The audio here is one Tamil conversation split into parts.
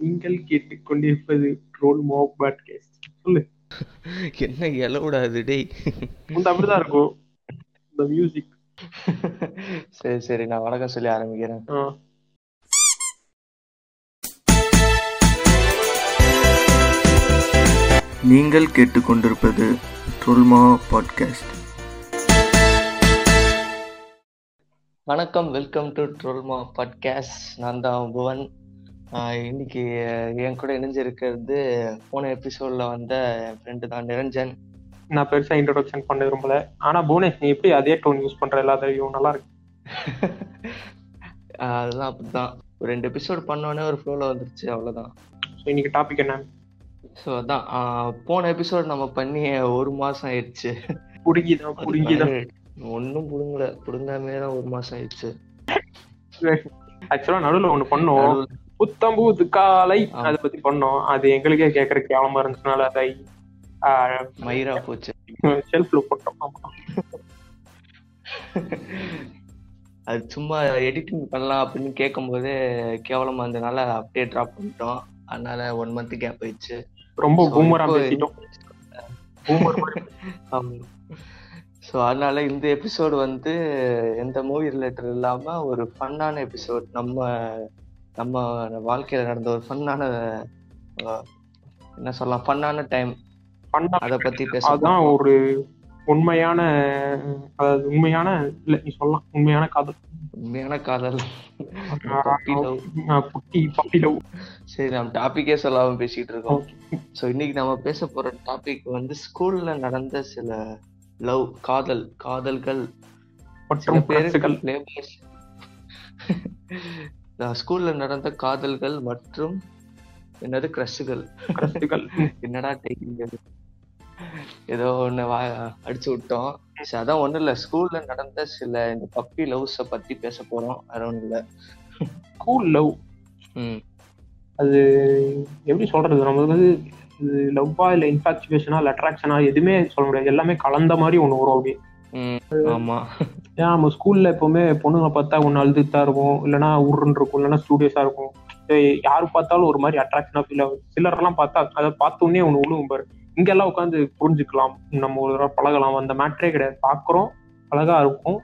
நீங்கள் கேட்டுக்கொண்டிருப்பது ட்ரோல் மோ பாட்காஸ்ட் சொல்லு. என்ன எலவுடா அது டேய் இந்த அப்படிதான் இருக்கும். இந்த மியூசிக் சரி சரி நான் வணக்கம் சொல்லி ஆரம்பிக்கிறேன். நீங்கள் கேட்டுக்கொண்டிருப்பது ட்ரோல்மா பாட்காஸ்ட் வணக்கம் வெல்கம் டு ட்ரோல்மா பாட்காஸ்ட் நான் தான் புவன். இன்னைக்கு என் கூட இணைஞ்சிருக்கிறது போன எபிசோட்ல வந்த என் ஃப்ரெண்டு தான் நிரஞ்சன். நான் பெருசா இன்ட்ரோடக்ஷன் பண்ண விரும்பல. ஆனா புவனேஷ் நீ எப்படி அதே டோன் யூஸ் பண்ற எல்லா தடவையும் நல்லா இருக்கு. அதெல்லாம் அப்படிதான் ஒரு ரெண்டு எபிசோட் பண்ணோடனே ஒரு ஃப்ளோல வந்துருச்சு அவ்வளவுதான். So, இன்னைக்கு டாபிக் என்ன? ஸோ அதான் போன எபிசோட் நம்ம பண்ணி ஒரு மாசம் ஆயிடுச்சு. புடுங்கிதான் புடுங்கிதான். ஒன்றும் புடுங்கல. புடுங்காமே தான் ஒரு மாசம் ஆயிடுச்சு. ஆக்சுவலா நடுவுல ஒண்ணு பண்ணோம். புத்தம்பூத்து காலை. அதை பத்தி பண்ணோம். அது எங்களுக்கே கேட்கற கேவலமா இருந்துச்சுனால அதை மயிரா போச்சு. ஷெல்ஃப்ல போட்டோம். அது சும்மா எடிட்டிங் பண்ணலாம் அப்படின்னு கேட்கும்போது கேவலமா இருந்தனால அப்படியே ட்ராப் பண்ணிட்டோம். அதனால ஒன் மந்த் கேப் ஆயிடுச்சு. ரொம்ப பூமரா பேசிட்டோம். பூமர் ஸோ அதனால இந்த எபிசோடு வந்து எந்த மூவி ரிலேட்டட் இல்லாம ஒரு ஃபன்னான எபிசோட் நம்ம நம்ம வாழ்க்கையில நடந்த ஒரு ஃபன்னான என்ன சொல்லலாம் ஃபன்னான டைம் அத பத்தி பேச அதான் போறோம். ஒரு உண்மையான அதாவது உண்மையான இல்ல நீ சொல்லலாம் உண்மையான காதல். உண்மையான காதல். சரி நம்ம டாபிக்கே சொல்லாம பேசிட்டு இருக்கோம். ஸோ இன்னைக்கு நம்ம பேச போற டாபிக் வந்து ஸ்கூல்ல நடந்த சில லவ் காதல் காதல்கள் மற்றும் பேருக்கு பேருகள் playboys. ஸ்கூல்ல நடந்த காதல்கள் மற்றும் என்னது கிரஷுகள் என்னடா டேக்கிங் ஏதோ ஒண்ணு வா அடிச்சு விட்டோம். சரி, அதான் ஒண்ணும் இல்ல. ஸ்கூல்ல நடந்த சில இந்த பப்பி லவ்ஸ பத்தி பேச போறோம். வேற ஒண்ணும் இல்ல. கூல் லவ் அது எப்படி சொல்றது? நம்ம வந்து இது லவ்வா இல்ல இன்ஃபாக்சுவேஷனா இல்ல அட்ராக்ஷனா எதுவுமே சொல்ல முடியாது. எல்லாமே கலந்த மாதிரி ஒண்ணு வரும் அப்படியே. ம் ஆமா. நம்ம ஸ்கூல்ல எப்பவுமே பொண்ணுங்க பார்த்தா ஒண்ணு அழுதுட்டா இருக்கும் இல்லைன்னா உருன்னு இருக்கும் இல்லைன்னா ஸ்டூடியோஸா இருக்கும். யாரு பார்த்தாலும் ஒரு மாதிரி அட்ராக்ஷனா ஃபீல் ஆகும். சிலர்லாம் பார்த்தா அதை பார்த்த உடனே ஒண்ணு உழுவும் பாரு. இங்கெல்லாம் உட்காந்து புரிஞ்சுக்கலாம். நம்ம ஒரு தடவை பழகலாம். அந்த மேட்ரே கிடையாது. பார்க்குறோம் அழகா இருக்கும்.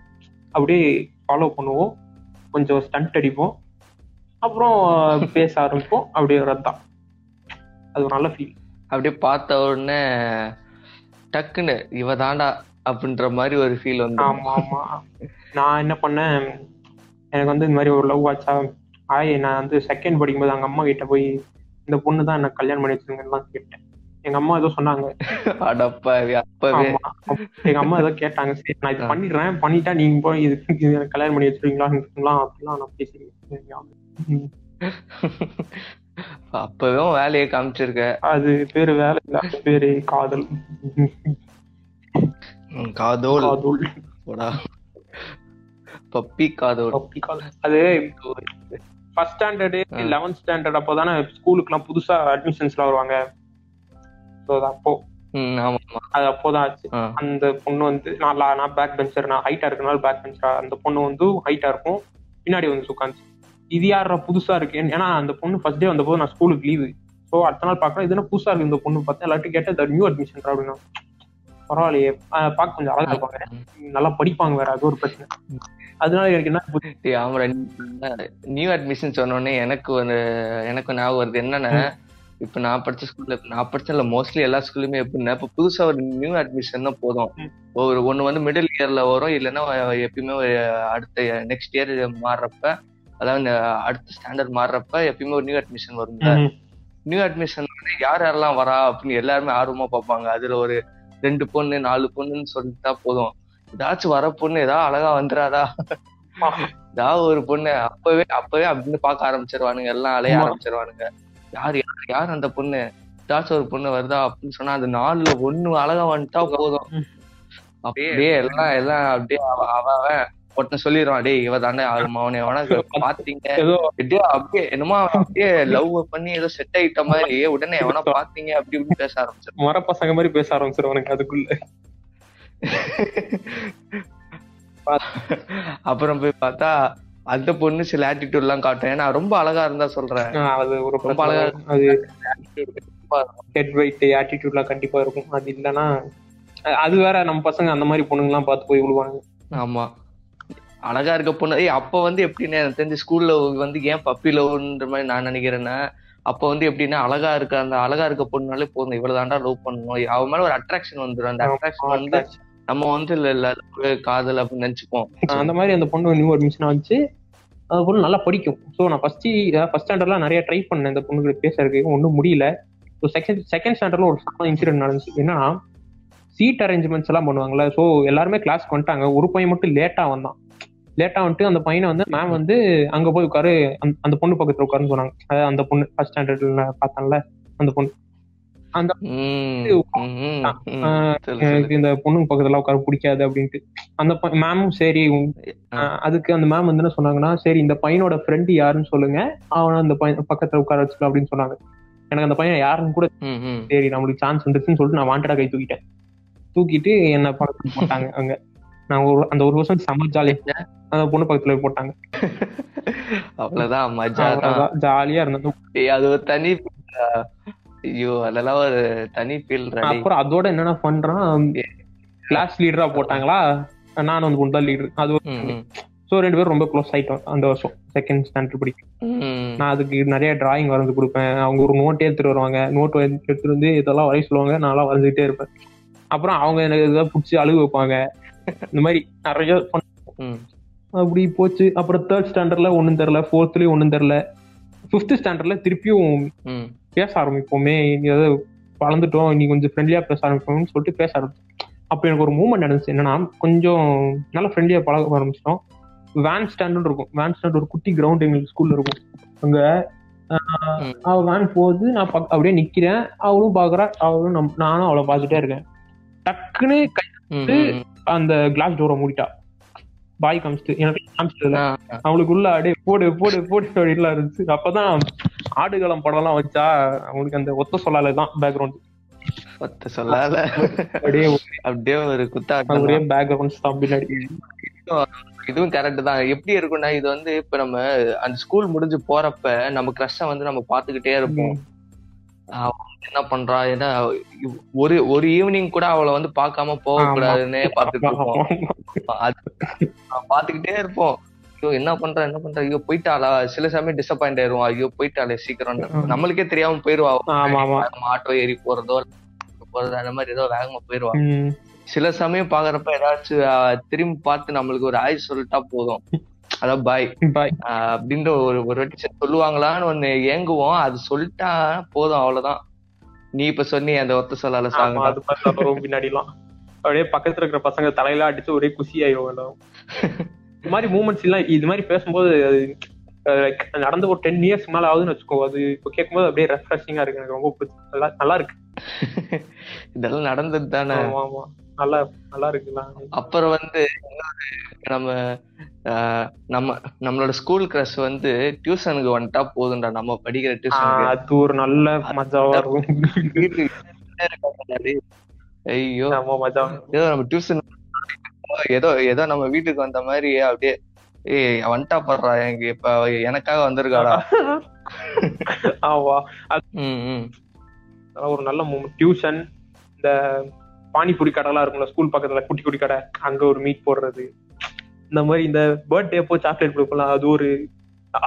அப்படியே ஃபாலோ பண்ணுவோம். கொஞ்சம் ஸ்டண்ட் அடிப்போம். அப்புறம் பேச ஆரம்பிப்போம். அப்படியே ரத்தான் அது ஒரு நல்ல ஃபீல் அப்படியே பார்த்த உடனே டக்குன்னு இவ தாண்டா அப்படின்ற மாதிரி ஒரு ஃபீல் வந்து ஆமா ஆமா. நான் என்ன பண்ணேன் எனக்கு வந்து இந்த மாதிரி ஒரு லவ் ஆச்சா ஆய் நான் வந்து செகண்ட் படிக்கும்போது அவங்க அம்மா கிட்ட போய் இந்த பொண்ணு தான் எனக்கு கல்யாணம் பண்ணி வச்சிருங்கலாம் கேட்டேன். எங்க அம்மா ஏதோ சொன்னாங்க. எங்க அம்மா ஏதோ கேட்டாங்க. சரி நான் இது பண்ணிடுறேன் பண்ணிட்டா நீங்க போய் இது கல்யாணம் பண்ணி வச்சிருக்கீங்களா அப்படிலாம் நான் பேசிருக்கேன் ம். அப்பவே உன் வேலையை காமிச்சிருக்க. அது பேரு வேலை இல்ல. பேரு காதல். காதோல். காதல். போடா. பப்பி காதோல். பப்பி காதல். அது ஃபர்ஸ்ட் ஸ்டாண்டர்டு லெவன்த் ஸ்டாண்டர்ட் அப்போதானே ஸ்கூலுக்குலாம் புதுசா அட்மிஷன்ஸ்லாம் வருவாங்க. ஸோ அது அப்போ. அது அப்போதான் ஆச்சு. அந்த பொண்ணு வந்து நான் நான் பேக் பெஞ்சர் நான் ஹைட்டா இருக்கனால பேக் பெஞ்சரா அந்த பொண்ணு வந்து ஹைட்டா இருக்கும். பின்னாடி வந்து உட்காந்து இது யாரா புதுசா இருக்கு ஏன்னா அந்த பொண்ணு ஃபர்ஸ்ட் டே வந்தபோது நான் ஸ்கூலுக்கு லீவு ஸோ அடுத்த நாள் பார்க்கறேன் இது என்ன புதுசா இருக்கு இந்த பொண்ணு பார்த்தா எல்லாத்தையும் கேட்டேன் நியூ அட்மிஷன் அப்படின்னா பரவாயில்லையே பார்க்க கொஞ்சம் அழகா இருப்பாங்க நல்லா படிப்பாங்க வேற அது ஒரு பிரச்சனை. அதனால எனக்கு என்ன ஆமாடா நியூ அட்மிஷன் சொன்னோடனே எனக்கு ஒரு எனக்கு ஞாபகம் வருது. என்னன்னா இப்ப நான் படிச்ச ஸ்கூல்ல நான் படிச்சல மோஸ்ட்லி எல்லா ஸ்கூல்லுமே எப்படின்னா இப்ப புதுசா ஒரு நியூ அட்மிஷன் போதும். ஒரு ஒண்ணு வந்து மிடில் இயர்ல வரும் இல்லைன்னா எப்பயுமே அடுத்த நெக்ஸ்ட் இயர் மாறுறப்ப அதாவது அடுத்த ஸ்டாண்டர்ட் மாறுறப்ப எப்பயுமே ஒரு நியூ அட்மிஷன் வரும். நியூ அட்மிஷன் யார் யாரெல்லாம் வரா அப்படின்னு எல்லாருமே ஆர்வமா பார்ப்பாங்க. அதுல ஒரு ரெண்டு பொண்ணு நாலு பொண்ணுன்னு சொல்லிட்டா போதும். ஏதாச்சும் வர பொண்ணு ஏதாவது அழகா வந்துடாதா ஏதாவது ஒரு பொண்ணு அப்பவே அப்பவே அப்படின்னு பார்க்க ஆரம்பிச்சிருவானுங்க. எல்லாம் அலைய. ஆரம்பிச்சிருவானுங்க. யார் யார் யார் அந்த பொண்ணு? ஏதாச்சும் ஒரு பொண்ணு வருதா அப்படின்னு சொன்னா அந்த நாலுல ஒண்ணு அழகா வந்துட்டா போதும். அப்படியே எல்லாம் எல்லாம் அப்படியே அவ- அவ அவன் ஒருத்தன் சொல்லிடுவான் டேய் இவ தானே அவனை உனக்கு பாத்தீங்க. ஏதோ அப்படியே அப்படியே என்னமோ அப்படியே லவ் பண்ணி ஏதோ செட் ஆயிட்ட மாதிரி உடனே எவனா பாத்தீங்க? அப்படி இப்படி பேச ஆரம்பிச்சிருவான். மர பசங்க மாதிரி பேச ஆரம்பிச்சிருவானுங்க அதுக்குள்ள. அப்புறம் போய் பார்த்தா அந்த பொண்ணு சில ஆட்டிடியூட் எல்லாம் காட்டும். ஏன்னா ரொம்ப அழகா இருந்தா சொல்றேன். அது ஒரு ரொம்ப அழகா. அது ஹெட் வெயிட் ஆட்டிடியூட்லாம் கண்டிப்பா இருக்கும். அது இல்லைன்னா அது வேற நம்ம பசங்க அந்த மாதிரி பொண்ணுங்கலாம் பார்த்து போய் விழுவாங்க ஆமா. அழகா இருக்க பொண்ணு. ஏய் அப்ப வந்து எப்படின்னா எனக்கு தெரிஞ்சு ஸ்கூல்ல வந்து ஏன் பப்பி லவ்ன்ற மாதிரி நான் நினைக்கிறேன்னா அப்ப வந்து எப்படின்னா அழகா இருக்க அந்த அழகா இருக்க பொண்ணுனாலே போதும். இவ்வளவு தாண்டா லவ் பண்ணணும். அவ மேல ஒரு அட்ராக்ஷன் வந்துடும் அந்த அட்ராக்ஷன் வந்து நம்ம வந்து இல்ல இல்ல காதல் அப்படின்னு நினைச்சுப்போம். அந்த மாதிரி அந்த பொண்ணு நியூ அட்மிஷன் ஆச்சு அந்த பொண்ணு நல்லா படிக்கும். ஸோ நான் ஃபர்ஸ்ட் ஃபர்ஸ்ட் ஸ்டாண்டர்ட்லாம் நிறைய ட்ரை பண்ணேன். இந்த பொண்ணு கிட்ட பேசுறதுக்கு ஒன்றும் முடியல. ஸோ செகண்ட் செகண்ட் ஸ்டாண்டர்ட்ல ஒரு இன்சிடென்ட் நடந்துச்சு. என்னன்னா சீட் அரேஞ்ச்மெண்ட்ஸ் எல்லாம் பண்ணுவாங்கல்ல. ஸோ எல்லாருமே கிளாஸ்க்கு வந்துட்டாங்க. ஒரு பையன் மட்டும் லேட்டா வந்தான். லேட்டா வந்துட்டு அந்த பையனை வந்து மேம் வந்து அங்க போய் உட்காரு. அந்த- பொண்ணு பக்கத்துல உட்காருன்னு சொன்னாங்க. அதாவது அந்த பொண்ணு ஃபர்ஸ்ட் ஸ்டாண்டர்ட்ல பார்த்தான்ல அந்த பொண்ணு. அந்த இந்த பொண்ணுங்க பக்கத்துல உட்கார பிடிக்காது அப்படின்ட்டு. அந்த மேமும் சரி அதுக்கு அந்த மேம் வந்து என்ன சொன்னாங்கன்னா சரி இந்த பையனோட ஃப்ரெண்டு யாருன்னு சொல்லுங்க. அவனை அந்த பையன் பக்கத்துல உட்கார வச்சுக்கலாம் அப்படின்னு சொன்னாங்க. எனக்கு அந்த பையன் யாருன்னு கூட. சரி நம்மளுக்கு சான்ஸ் வந்துருச்சுன்னு சொல்லிட்டு நான் வாண்டடா கை தூக்கிட்டேன். தூக்கிட்டு என்ன பக்கத்துல போட்டாங்க அங்க. நான் ஒரு அந்த ஒரு வருஷம் செம்ம ஜாலியா அந்த பொண்ணு பக்கத்துல போட்டாங்க. அவ்வளவுதான் மஜா ஜாலியா இருந்தது. அது ஒரு தனி. ஐயோ அதெல்லாம் ஒரு தனி ஃபீல் அப்புறம் அதோட என்னென்ன பண்றான்? கிளாஸ் லீடரா போட்டாங்களா? நானும் அந்த பொண்ணு தான் லீடர் அது ஸோ ரெண்டு பேரும் ரொம்ப க்ளோஸ் ஆயிட்டோம் அந்த வருஷம். செகண்ட் ஸ்டாண்டர்ட் படிக்கும் நான் அதுக்கு நிறைய டிராயிங் வரைஞ்சு கொடுப்பேன். அவங்க ஒரு நோட்டே எடுத்துட்டு வருவாங்க. நோட் எடுத்துட்டு வந்து இதெல்லாம் வரைய சொல்லுவாங்க. நான்லாம் வரைஞ்சிட்டே இருப்பேன். அப்புறம் அவங்க எனக்கு ஏதாவது பிடிச்சி அழுகு வைப்பாங்க. இந்த மாதிரி நிறைய. அப்படி போச்சு. அப்புறம் தேர்ட் ஸ்டாண்டர்ட்ல ஒண்ணும் தெரியல. ஃபோர்த்லயும் ஒண்ணும் தெரியல. ஃபிஃப்த் ஸ்டாண்டர்ட்ல திருப்பியும் பேச ஆரம்பிப்போமே. ஏதாவது வளர்ந்துட்டோம். நீ கொஞ்சம் ஃப்ரெண்ட்லியா பேச ஆரம்பிப்போம்னு சொல்லிட்டு பேச ஆரம்பிச்சோம். அப்போ எனக்கு ஒரு மூமெண்ட் நடந்துச்சு. என்னன்னா கொஞ்சம் நல்லா ஃப்ரெண்ட்லியா பழக ஆரம்பிச்சிட்டோம். வேன் ஸ்டாண்ட் இருக்கும். வேன் ஸ்டாண்ட் ஒரு குட்டி கிரவுண்ட் எங்களுக்கு ஸ்கூல்ல இருக்கும். அங்க. அவ வேன் போகுது. நான் அப்படியே நிக்கிறேன். அவளும் பாக்குறா. அவளும் நானும் அவளை பார்த்துட்டே இருக்கேன். டக்குன்னு கை அந்த கிளாஸ் டோரை மூடிட்டா. பாய் காமிச்சிட்டு எனக்கு காமிச்சிட்டு அவளுக்குள்ள அப்படியே போடு போடு போடு அப்படின்லாம் இருந்துச்சு. அப்பதான் ஆடுகளம் படம்லாம் வச்சா அவனுக்கு அந்த ஒத்த சொல்லால தான் பேக்ரவுண்ட் ஒத்த சொல்லால. அப்படியே அப்படியே ஒரு குத்தாட்டம் ஒரே பேக்ரவுண்ட்ஸ் தான் பின்னாடி. இதுவும் கரெக்ட் தான். எப்படி இருக்கும்னா இது வந்து இப்ப நம்ம அந்த ஸ்கூல் முடிஞ்சு போறப்ப நம்ம கிரஷ வந்து நம்ம பாத்துக்கிட்டே இருப்போம். என்ன பண்றா? ஏன்னா ஒரு ஒரு ஈவினிங் கூட அவளை வந்து பார்க்காம போக கூடாதுன்னே பாத்துட்டு இருப்போம். பாத்துக்கிட்டே இருப்போம். ஐயோ என்ன பண்றா? என்ன பண்றா? ஐயோ போயிட்டாளா? சில சமயம் டிசப்பாயிண்ட் ஆயிருவோம் ஐயோ போயிட்டாளே சீக்கிரம் நம்மளுக்கே தெரியாம போயிருவா ஆட்டோ ஏறி போறதோ போறது அந்த மாதிரி ஏதோ வேகமா போயிருவா. சில சமயம் பாக்குறப்ப ஏதாச்சும் திரும்பி பார்த்து நம்மளுக்கு ஒரு ஆய் சொல்லிட்டா போதும். அதான் பாய் பாய் அப்படின்ற ஒரு ஒரு வாட்டி சொல்லுவாங்களான்னு ஒண்ணு ஏங்குவோம். அது சொல்லிட்டா போதும் அவ்வளவுதான். நீ இப்ப சொன்னி அந்த ஒத்த சொல்லால சாங் அது பின்னாடி எல்லாம் அப்படியே பக்கத்துல இருக்கிற பசங்க தலையில அடிச்சு ஒரே குஷி ஆயிடும் இந்த மாதிரி மூமெண்ட்ஸ் எல்லாம் இது மாதிரி பேசும்போது like நடந்து ஒரு டென் இயர்ஸ் மேல ஆகுதுன்னு வச்சுக்கோ அது இப்போ கேட்கும்போது அப்படியே ரெஃப்ரெஷிங்கா இருக்கு. எனக்கு ரொம்ப பிடிச்சி நல்லா நல்லா இருக்கு. இதெல்லாம் நடந்தது தானே ஆமா ஆமா. நல்லா நல்லா இருக்குல்ல அப்புறம் வந்து நம்ம நம்ம நம்மளோட ஸ்கூல் கிரஷ் வந்து டியூஷனுக்கு வந்துட்டா போதும்டா நம்ம படிக்கிற ஆஹ், டியூஷனுக்கு அது ஒரு நல்ல மஜாவா இருக்கும். ஐயோ. ஆமா மஜா ஏதோ நம்ம டியூஷன் ஏதோ ஏதோ நம்ம வீட்டுக்கு வந்த மாதிரி அப்படியே ஏய் வந்துட்டா படுறா எங்க இப்ப எனக்காக வந்திருக்காடா. ஆமா. ஒரு நல்ல டியூஷன் இந்த பானிபூரி கடைலாம் இருக்கும்ல ஸ்கூல் பக்கத்துல குட்டி குட்டி கடை அங்க ஒரு மீட் போடுறது. இந்த மாதிரி இந்த பர்த்டே அப்போ சாக்லேட் கொடுக்கலாம் அது ஒரு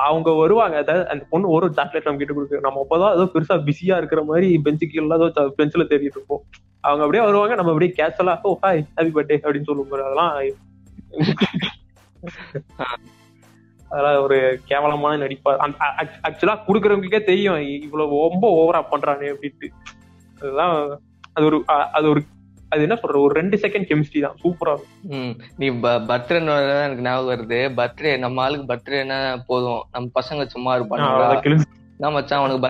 அவங்க வருவாங்க அதாவது அந்த பொண்ணு ஒரு சாக்லேட் நம்ம கிட்ட கொடுக்கு நம்ம அப்பதான் ஏதோ பெருசா பிஸியா இருக்கிற மாதிரி பெஞ்சு கீழே ஏதோ பெஞ்சில் தேடிட்டு இருப்போம். அவங்க அப்படியே வருவாங்க நம்ம அப்படியே கேஷுவலா ஓ ஹாய் ஹாப்பி பர்த்டே அப்படின்னு சொல்லும் அதெல்லாம் அதெல்லாம் ஒரு கேவலமான நடிப்பா ஆக்சுவலா குடுக்கறவங்களுக்கே தெரியும் இவ்வளவு ரொம்ப ஓவரா பண்றானே அப்படின்ட்டு. அதுதான் அது ஒரு அது ஒரு அது என்ன சொல்ற ஒரு ரெண்டு செகண்ட் கெமிஸ்ட்ரி தான். சூப்பரா இருக்கும். நீ பர்த்டே எனக்கு ஞாபகம் வருது. பர்த்டே நம்ம ஆளுக்கு பர்த்டேனா போதும்? நம்ம பசங்க சும்மா இருப்பாங்க. நான் மச்சான் அவனுக்கு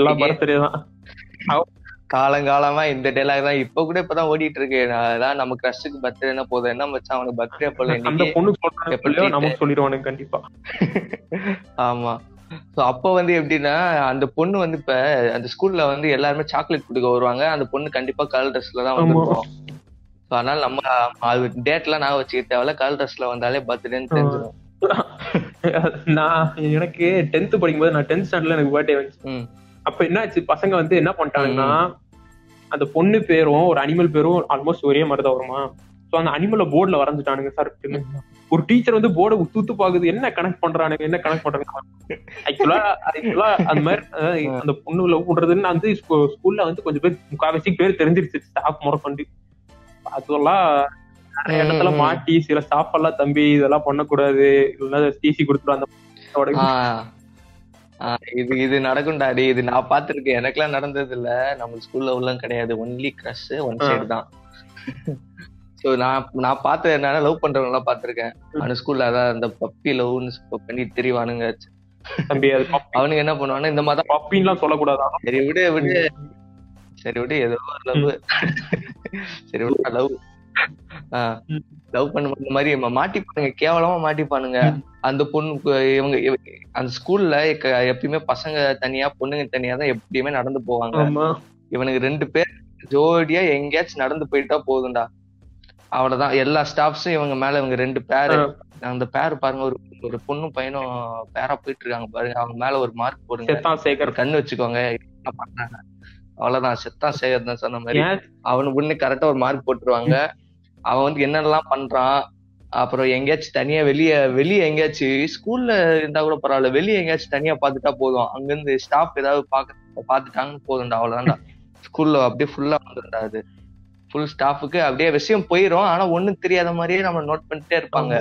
எல்லாம் பர்த்டே பர்த்டே தான். காலங்காலமா இந்த டைலாக் தான். இப்ப கூட இப்பதான் ஓடிட்டு இருக்கு. அதான் நம்ம கிரஷுக்கு பர்த்டேனா போதும்? என்ன மச்சான் அவனுக்கு பர்த்டே போல அந்த பொண்ணு சொல்றாங்க நமக்கு சொல்லிடுவானுங்க கண்டிப்பா. ஆமா. சோ அப்ப வந்து எப்படின்னா அந்த பொண்ணு வந்து இப்ப அந்த ஸ்கூல்ல வந்து எல்லாருமே சாக்லேட் கொடுக்க வருவாங்க. அந்த பொண்ணு கண்டிப்பா கலர் ட்ரெஸ்ல தான். வந்திருக்கும். So, அதனால நம்ம அது டேட் எல்லாம் நான் வச்சுக்க தேவையில்ல. கலர் ட்ரெஸ்ல வந்தாலே பர்த்டேன்னு தெரிஞ்சிடும் நான் எனக்கு டென்த் படிக்கும்போது நான் டென்த் ஸ்டாண்டர்ட்ல எனக்கு பர்த்டே வந்துச்சு. அப்ப என்னாச்சு பசங்க வந்து என்ன பண்ணிட்டாங்கன்னா அந்த பொண்ணு பேரும் ஒரு அனிமல் பேரும் ஆல்மோஸ்ட் ஒரே மாதிரி தான் வருமா? சோ அந்த அனிமல போர்டுல வரைஞ்சிட்டானுங்க சார் ஒரு டீச்சர் வந்து போர்டை உத்து உத்து பாக்குது என்ன கனெக்ட் பண்றானுங்க? என்ன கனெக்ட் பண்றாங்க ஆக்சுவலா ஆக்சுவலா அந்த மாதிரி அந்த பொண்ணு லவ் பண்றதுன்னு வந்து ஸ்கூ- ஸ்கூல்ல வந்து கொஞ்சம் பேர் முக்காவாசி பேர் தெரிஞ்சிருச்சு. ஸ்டாஃப் முறை கொண்டு. அதெல்லாம் நிறைய இடத்துல. மாட்டி சில ஸ்டாஃப் எல்லாம் தம்பி இதெல்லாம் பண்ணக்கூடாது. இல்லைன்னா டிசி கொடுத்துரும் அந்த இது இது நடக்கும்டா. டேய் இது நான் பார்த்திருக்கேன். எனக்கெல்லாம் நடந்தது இல்ல நம்ம ஸ்கூல்ல உள்ள கிடையாது. Only crush one. சைடு தான். நான் நான் பார்த்தது என்னன்னா லவ் பண்றவங்க எல்லாம் பார்த்திருக்கேன் அந்த ஸ்கூல்ல அதான் அந்த பப்பி லவ்னு பண்ணி திரிவானுங்க. தம்பி அது அவனுங்க என்ன பண்ணுவானுங்க இந்த மாதிரி பப்பின்லாம் சொல்லக்கூடாதா? சரி விடு விடு. சரி விடு ஏதோ லவ் சரி விடு லவ். லவ் பண்ண இந்த மாதிரி ம- மாட்டிப்பானுங்க கேவலமா மாட்டிப்பானுங்க. அந்த பொண்ணுக்கு இவங்க இவ- அந்த ஸ்கூல்ல எப்பயுமே பசங்க தனியா பொண்ணுங்க தனியா தான் எப்படியுமே நடந்து போவாங்க. இவனுக்கு ரெண்டு பேர் ஜோடியா எங்கேயாச்சும் நடந்து போயிட்டா போதும்டா. அவ்வளவுதான். எல்லா ஸ்டாஃப்ஸும் இவங்க மேல இவங்க ரெண்டு பேரு அந்த பேர் பாருங்க ஒரு ஒரு பொண்ணும் பையனும் பேரா போயிட்டு இருக்காங்க பாருங்க. அவங்க மேல ஒரு மார்க் போடுங்க. சேகர். கண்ணு வச்சுக்கோங்க. என்ன பண்றாங்க? அவ்வளவுதான். செத்தான் சேகர் தான் சொன்ன மாதிரி. அவனுக்கு ஒண்ணு கரெக்டா ஒரு மார்க் போட்டுருவாங்க. அவன் வந்து என்னென்னலாம் பண்றான்? அப்புறம் எங்கேயாச்சும் தனியா வெளிய வெளிய எங்கேயாச்சும் ஸ்கூல்ல இருந்தா கூட பரவாயில்ல. வெளிய எங்கேயாச்சும் தனியா பாத்துட்டா போதும். அங்க இருந்து ஸ்டாஃப் ஏதாவது பாக்க பாத்துட்டாங்கன்னு போதும்டா. அவ்வளவுதான்டா. ஸ்கூல்ல அப்படியே ஃபுல்லா வந்துடும்டா அது. ஃபுல் ஸ்டாஃபுக்கு அப்படியே விஷயம் போயிரும். ஆனா ஒண்ணும் தெரியாத மாதிரியே நம்ம நோட் பண்ணிட்டே இருப்பாங்க.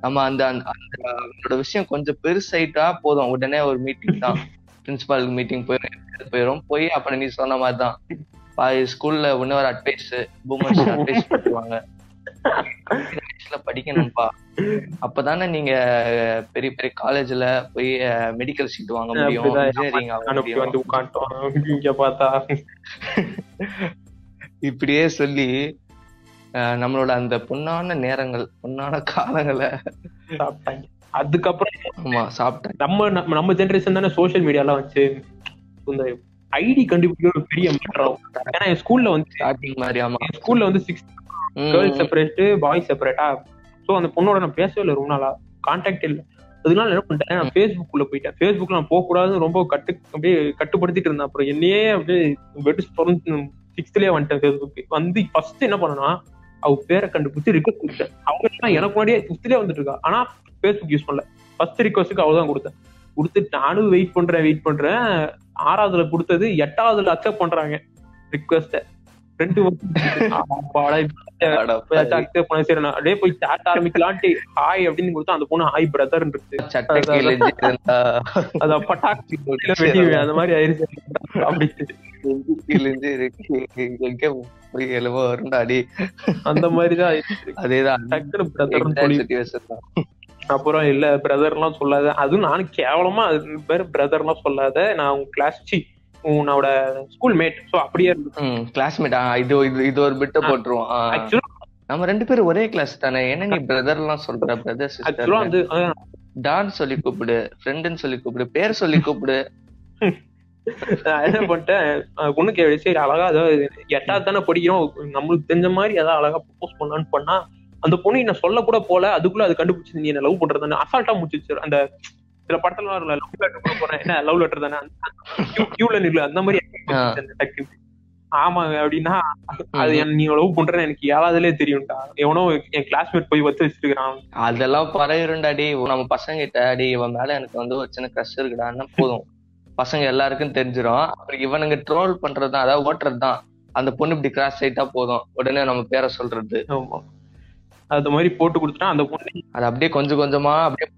நம்ம அந்த அந்த அவங்களோட விஷயம் கொஞ்சம் பெருசாயிட்டா போதும். உடனே ஒரு மீட்டிங் தான். பிரின்சிபால் மீட்டிங் போயிடும் போயிரும். போய் அப்புறம் நீ சொன்ன மாதிரி தான் ஸ்கூல்ல ஒன்னு ஒரு அட்வைஸ் பூமர்ஸ் அட்வைஸ் பண்ணுவாங்க. வயசுல படிக்கணும்ப்பா. அப்பதானே நீங்க பெரிய பெரிய காலேஜ்ல போய் மெடிக்கல் சீட் வாங்க முடியும். அப்படிதான். இன்ஜினியரிங் ஆக அனுப்பி முடியும். இப்படியே சொல்லி நம்மளோட அந்த பொன்னான நேரங்கள் பொன்னான காலங்களை சாப்பிட்டாங்க. அதுக்கப்புறம் ஆமா சாப்பிட்டேன் நம்ம நம்ம நம்ம ஜெனரேஷன் தானே சோஷியல் மீடியாலாம் வச்சு இந்த ஐடி கண்டுபிடிக்க பெரிய மாற்றம் ஏன்னா என் ஸ்கூல்ல வந்து ஸ்டார்டிங் மாதிரி ஆமா. ஸ்கூல்ல வந்து சிக்ஸ் கேர்ள்ஸ் செப்பரேட் பாய்ஸ் செப்பரேட்டா சோ அந்த பொண்ணோட நான் பேசவே இல்லை ரொம்ப நாளா. கான்டாக்ட் இல்ல. அதனால என்ன பண்ணிட்டேன்? நான் ஃபேஸ்புக்குள்ள போயிட்டேன். ஃபேஸ்புக்ல நான் போக கூடாதுன்னு ரொம்ப கட்டு அப்படியே கட்டுப்படுத்திட்டு இருந்தேன். அப்புறம் என்னையே அப்படியே வெட்டு தொடர்ந்து சிக்ஸ்த்லயே வந்துட்டேன் ஃபேஸ்புக் வந்து ஃபர்ஸ்ட் என்ன பண்ணனா அவ பேரை கண்டுபிடிச்சு ரிக்வஸ்ட் கொடுத்தேன் அவங்க எனக்கு முன்னாடியே ஃபிஃப்த்லயே வந்துட்டு இருக்கா. ஆனா ஃபேஸ்புக் யூஸ் பண்ணல. ஃபர்ஸ்ட் ரிக்வஸ்ட்டுக்கு அவ தான் கொடுத்தேன். கொடுத்துட்டு நானும் வெயிட் பண்றேன் வெயிட் பண்றேன். ஆறாவதுல கொடுத்தது எட்டாவதுல அக்செப்ட் பண்றாங்க ரிக்வஸ்ட்டை ரெண்டு அப்படியே போய் சாட் ஆரம்பிக்கலான்ட்டு ஹாய் அப்படின்னு கொடுத்தா அந்த பொண்ணு ஹாய் பிரதர் அது பட்டாக்கு வெடி அந்த மாதிரி ஆயிருச்சு. அடி. அந்த மாதிரிதான். அதேதான். டக்குனு தான். அப்புறம் இல்ல பிரதர் எல்லாம் சொல்லாத. அதுவும் நானும் கேவலமா அது பேர் பிரதர் எல்லாம் சொல்லாத. நான் உன் கிளாஸ் சி உன்னோட ஸ்கூல் மேட் சோ அப்படியே கிளாஸ்மேட் இது இது இது ஒரு பிட்ட போட்டுருவோம். ஆக்சுவலா நம்ம ரெண்டு பேரும் ஒரே கிளாஸ் தானே? என்ன நீ பிரதர் எல்லாம் சொல்ற பிரதர் ஆக்சுவலா சிஸ்டர் வந்து டான் சொல்லி கூப்பிடு ஃப்ரெண்டுன்னு சொல்லி கூப்பிடு பேர் சொல்லி கூப்பிடு. நான் என்ன பண்ணிட்டேன் பொண்ணு கேள்வி சரி அழகா அதாவது எட்டாவது தானே படிக்கிறோம். நம்மளுக்கு தெரிஞ்ச மாதிரி ஏதாவது அழகா ப்ரப்போஸ் பண்ணலான்னு பண்ணா அந்த பொண்ணு என்ன சொல்ல கூட போல அதுக்குள்ள அது கண்டுபிடிச்சு நீ என்ன லவ் பண்றதுன்னு அசால்ட்டா முடிச்சிச்சு அந்த சில படத்துல லவ் லெட்டர் கூட போறேன் என்ன லவ் லெட்டர் தானே? கியூல நில்ல அந்த மாதிரி ஆ. டக்குன்னு. ஆமாங்க அப்படின்னா அது நீ லவ் பண்றேன்னு எனக்கு ஏழாவதுலயே தெரியும்டா. எவனோ என் கிளாஸ்மேட் போய் வச்சு வச்சிருக்கான் அதெல்லாம் பரவிரும்டா டி நம்ம பசங்க கிட்ட டி இவன் மேல எனக்கு வந்து ஒரு சின்ன க்ரஷ் இருக்குடான்னா போதும். பசங்க எல்லாருக்கும் தெரிஞ்சிரும். அப்புறம் இவனுங்க ட்ரோல் பண்றதுதான் அதாவது ஓட்டுறது தான் அந்த பொண்ணு இப்படி கிராஸ் ஆயிட்டா போதும். உடனே நம்ம பேரை சொல்றது. ஆமா. அது மாதிரி போட்டு கொடுத்துட்டா அந்த பொண்ணு அது அப்படியே கொஞ்சம் கொஞ்சமா அப்படியே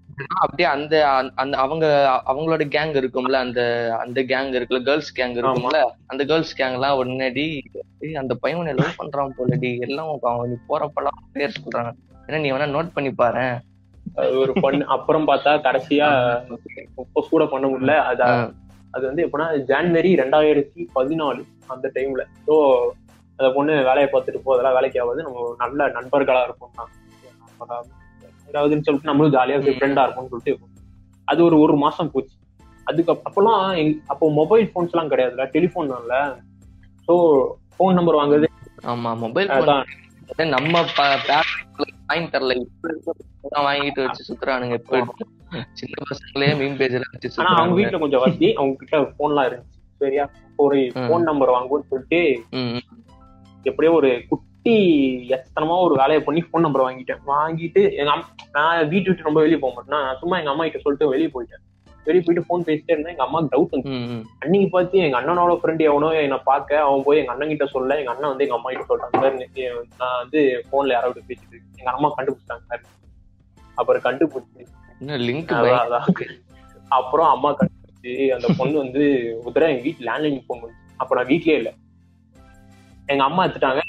அப்படியே அந்த அந்த- அந்த அவங்க அவங்களோட கேங் இருக்கும்ல அந்த அந்த கேங் இருக்குல்ல கேர்ள்ஸ் கேங் இருக்கும்ல அந்த கேர்ள்ஸ் கேங் எல்லாம் உடனடி "ஏய், அந்த பையன் லவ் பண்றான் போலடி எல்லாம் அவன் நீ போறப்பெல்லாம் பேர் சொல்றாங்க ஏன்னா நீ வேணா நோட் பண்ணி பாரு. ஒரு பொண்ணு அப்புறம் பார்த்தா கடைசியா கூட பண்ண முடியல. அது அது வந்து எப்படின்னா ஜான்வரி ரெண்டாயிரத்தி பதினாலு அந்த டைம்ல ஸோ அந்த பொண்ணு வேலையை பார்த்துட்டு போ அதெல்லாம் வேலைக்கு ஆகாது. நம்ம நல்ல நண்பர்களா இருப்போம். தான் ஏதாவதுன்னு சொல்லிட்டு நம்மளும் ஜாலியா ஃப்ரெண்டா இருப்போம்னு சொல்லிட்டு அது ஒரு ஒரு மாசம் போச்சு. அதுக்கு அப்~ அப்பெல்லாம் அப்போ மொபைல் போன்ஸ் எல்லாம் கிடையாதுல டெலிஃபோன் தான்ல ஸோ ஃபோன் நம்பர் வாங்குறது ஆமா மொபைல் அதான். நம்ம வாங்கி தரல. இப்ப வாங்கிட்டு வச்சு சுத்துறானுங்க. இப்ப சின்ன பசங்களே மீன் பேஜ்ல வச்சு ஆனா அவங்க. வீட்டுல கொஞ்சம் வசதி அவங்க கிட்ட போன்லாம் இருந்துச்சு. சரியா? ஒரு. போன் நம்பர் வாங்குவோம்னு சொல்லிட்டு. எப்படியோ ஒரு குட்டி எத்தனமா ஒரு வேலையை பண்ணி ஃபோன் நம்பர் வாங்கிட்டேன். வாங்கிட்டு எங்க அம்மா நான் வீட்டு விட்டு ரொம்ப வெளியே போக மாட்டேன். நான் சும்மா எங்க அம்மா கிட்ட சொல்லிட்டு வெளியே போயிட்டேன். வெளியே போயிட்டு ஃபோன் பேசிட்டே இருந்தேன். எங்க அம்மாக்கு டவுட் வந்து. அன்னைக்கு பார்த்து எங்க அண்ணனோட ஃப்ரெண்ட் எவனோ என்னை பார்க்க அவன் போய் எங்க அண்ணன் கிட்ட சொல்ல எங்க அண்ணன் வந்து எங்க அம்மா கிட்ட சொல்றாங்க "சார், இன்னைக்கு நான் வந்து போன்ல யாராவது பேசிட்டு இருக்கேன்." எங்க அம்மா கண்டுபிடிச்சிட்டாங்க சார். அப்புறம் கண்டுபிடிச்சு. அப்புறம் அம்மா கண்டுபிடிச்சு அந்த பொண்ணு வந்து தடவை எங்க வீட்டு லேண்ட்லைன் பண்ணுச்சு அப்ப நான் வீட்லயே இல்ல. எங்க அம்மா எடுத்துட்டாங்க.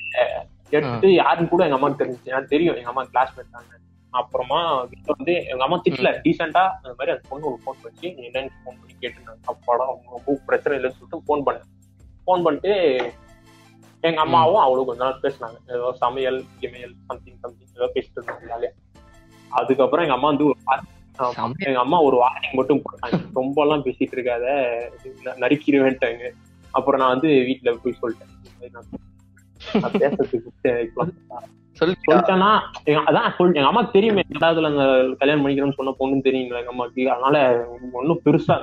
எடுத்துட்டு யாருன்னு கூட எங்க அம்மாக்கு தெரிஞ்சுச்சு எனக்கு தெரியும். எங்க அம்மா கிளாஸ்மேட் தாங்க. அப்புறமா வந்து எங்க அம்மா திட்டல. டீசெண்டா அந்த மாதிரி அந்த பொண்ணு ஒரு ஃபோன் பண்ணி என்னன்னு ஃபோன் பண்ணி கேட்டுருந்தாங்க அப்பாடா ரொம்ப பிரச்சனை இல்லைன்னு சொல்லிட்டு ஃபோன் பண்ணேன். ஃபோன் பண்ணிட்டு எங்க அம்மாவும் அவளும் கொஞ்ச நாள் பேசினாங்க. ஏதோ சமையல் இமையல் சம்திங் சம்திங் ஏதோ பேசிட்டு இருந்தாங்க. அதுக்கப்புறம் எங்க அம்மா வந்து ஒரு. எங்க அம்மா ஒரு வார்னிங் மட்டும் போட்டாங்க. ரொம்ப எல்லாம் பேசிட்டு இருக்காத. நறுக்கிடுவேன்ட்டாங்க. அப்புறம் நான் வந்து வீட்டுல போய் சொல்லிட்டேன். சொல்லிட்டேன்னா அதான் சொல் எங்க அம்மாக்கு தெரியுமே ரெண்டாவதுல அந்த கல்யாணம் பண்ணிக்கிறோம்னு சொன்ன பொண்ணுன்னு தெரியுங்களா எங்க அம்மாக்கு. அதனால ஒன்னும் பெருசா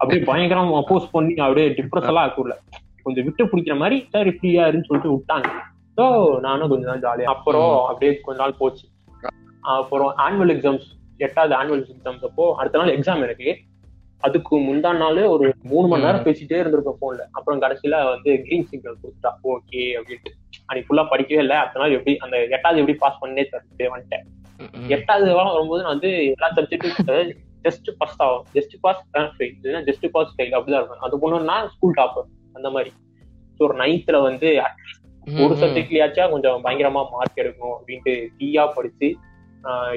அப்படியே பயங்கரம் அப்போஸ் பண்ணி அப்படியே டிப்ரெஸ் எல்லாம் ஆக்கூடல கொஞ்சம் விட்டு பிடிக்கிற மாதிரி சரி ஃப்ரீயா இருன்னு சொல்லிட்டு விட்டாங்க. ஸோ நானும் கொஞ்ச நாள் ஜாலியா அப்புறம் அப்படியே கொஞ்ச நாள் போச்சு. அப்புறம் ஆனுவல் எக்ஸாம்ஸ் எட்டாவது ஆனுவல் எக்ஸாம்ஸ் அப்போ அடுத்த நாள் எக்ஸாம் எனக்கு. அதுக்கு முந்தான நாள் ஒரு மூணு மணி நேரம் பேசிட்டே இருந்திருக்கேன் போன்ல அப்புறம் கடைசியில வந்து கிரீன் சிக்னல் கொடுத்துட்டா. ஓகே அப்படின்ட்டு. அன்னைக்கு ஃபுல்லா படிக்கவே இல்லை. நாள் எப்படி அந்த எட்டாவது எப்படி பாஸ் பண்ணே தெரியல. வந்துட்டேன். எட்டாவது வாரம் வரும்போது நான் வந்து எல்லா சப்ஜெக்ட்டும் ஜஸ்ட் பாஸ் ஆகும் just pass fail just pass fail அப்படிதான் இருக்கும். அது பொண்ணுன்னா ஸ்கூல் டாப்பர் அந்த மாதிரி. ஸோ ஒரு நைன்த்ல வந்து ஒரு ம். சப்ஜெக்ட்லயாச்சா கொஞ்சம் பயங்கரமா மார்க் எடுக்கணும் அப்படின்ட்டு தீயா படிச்சு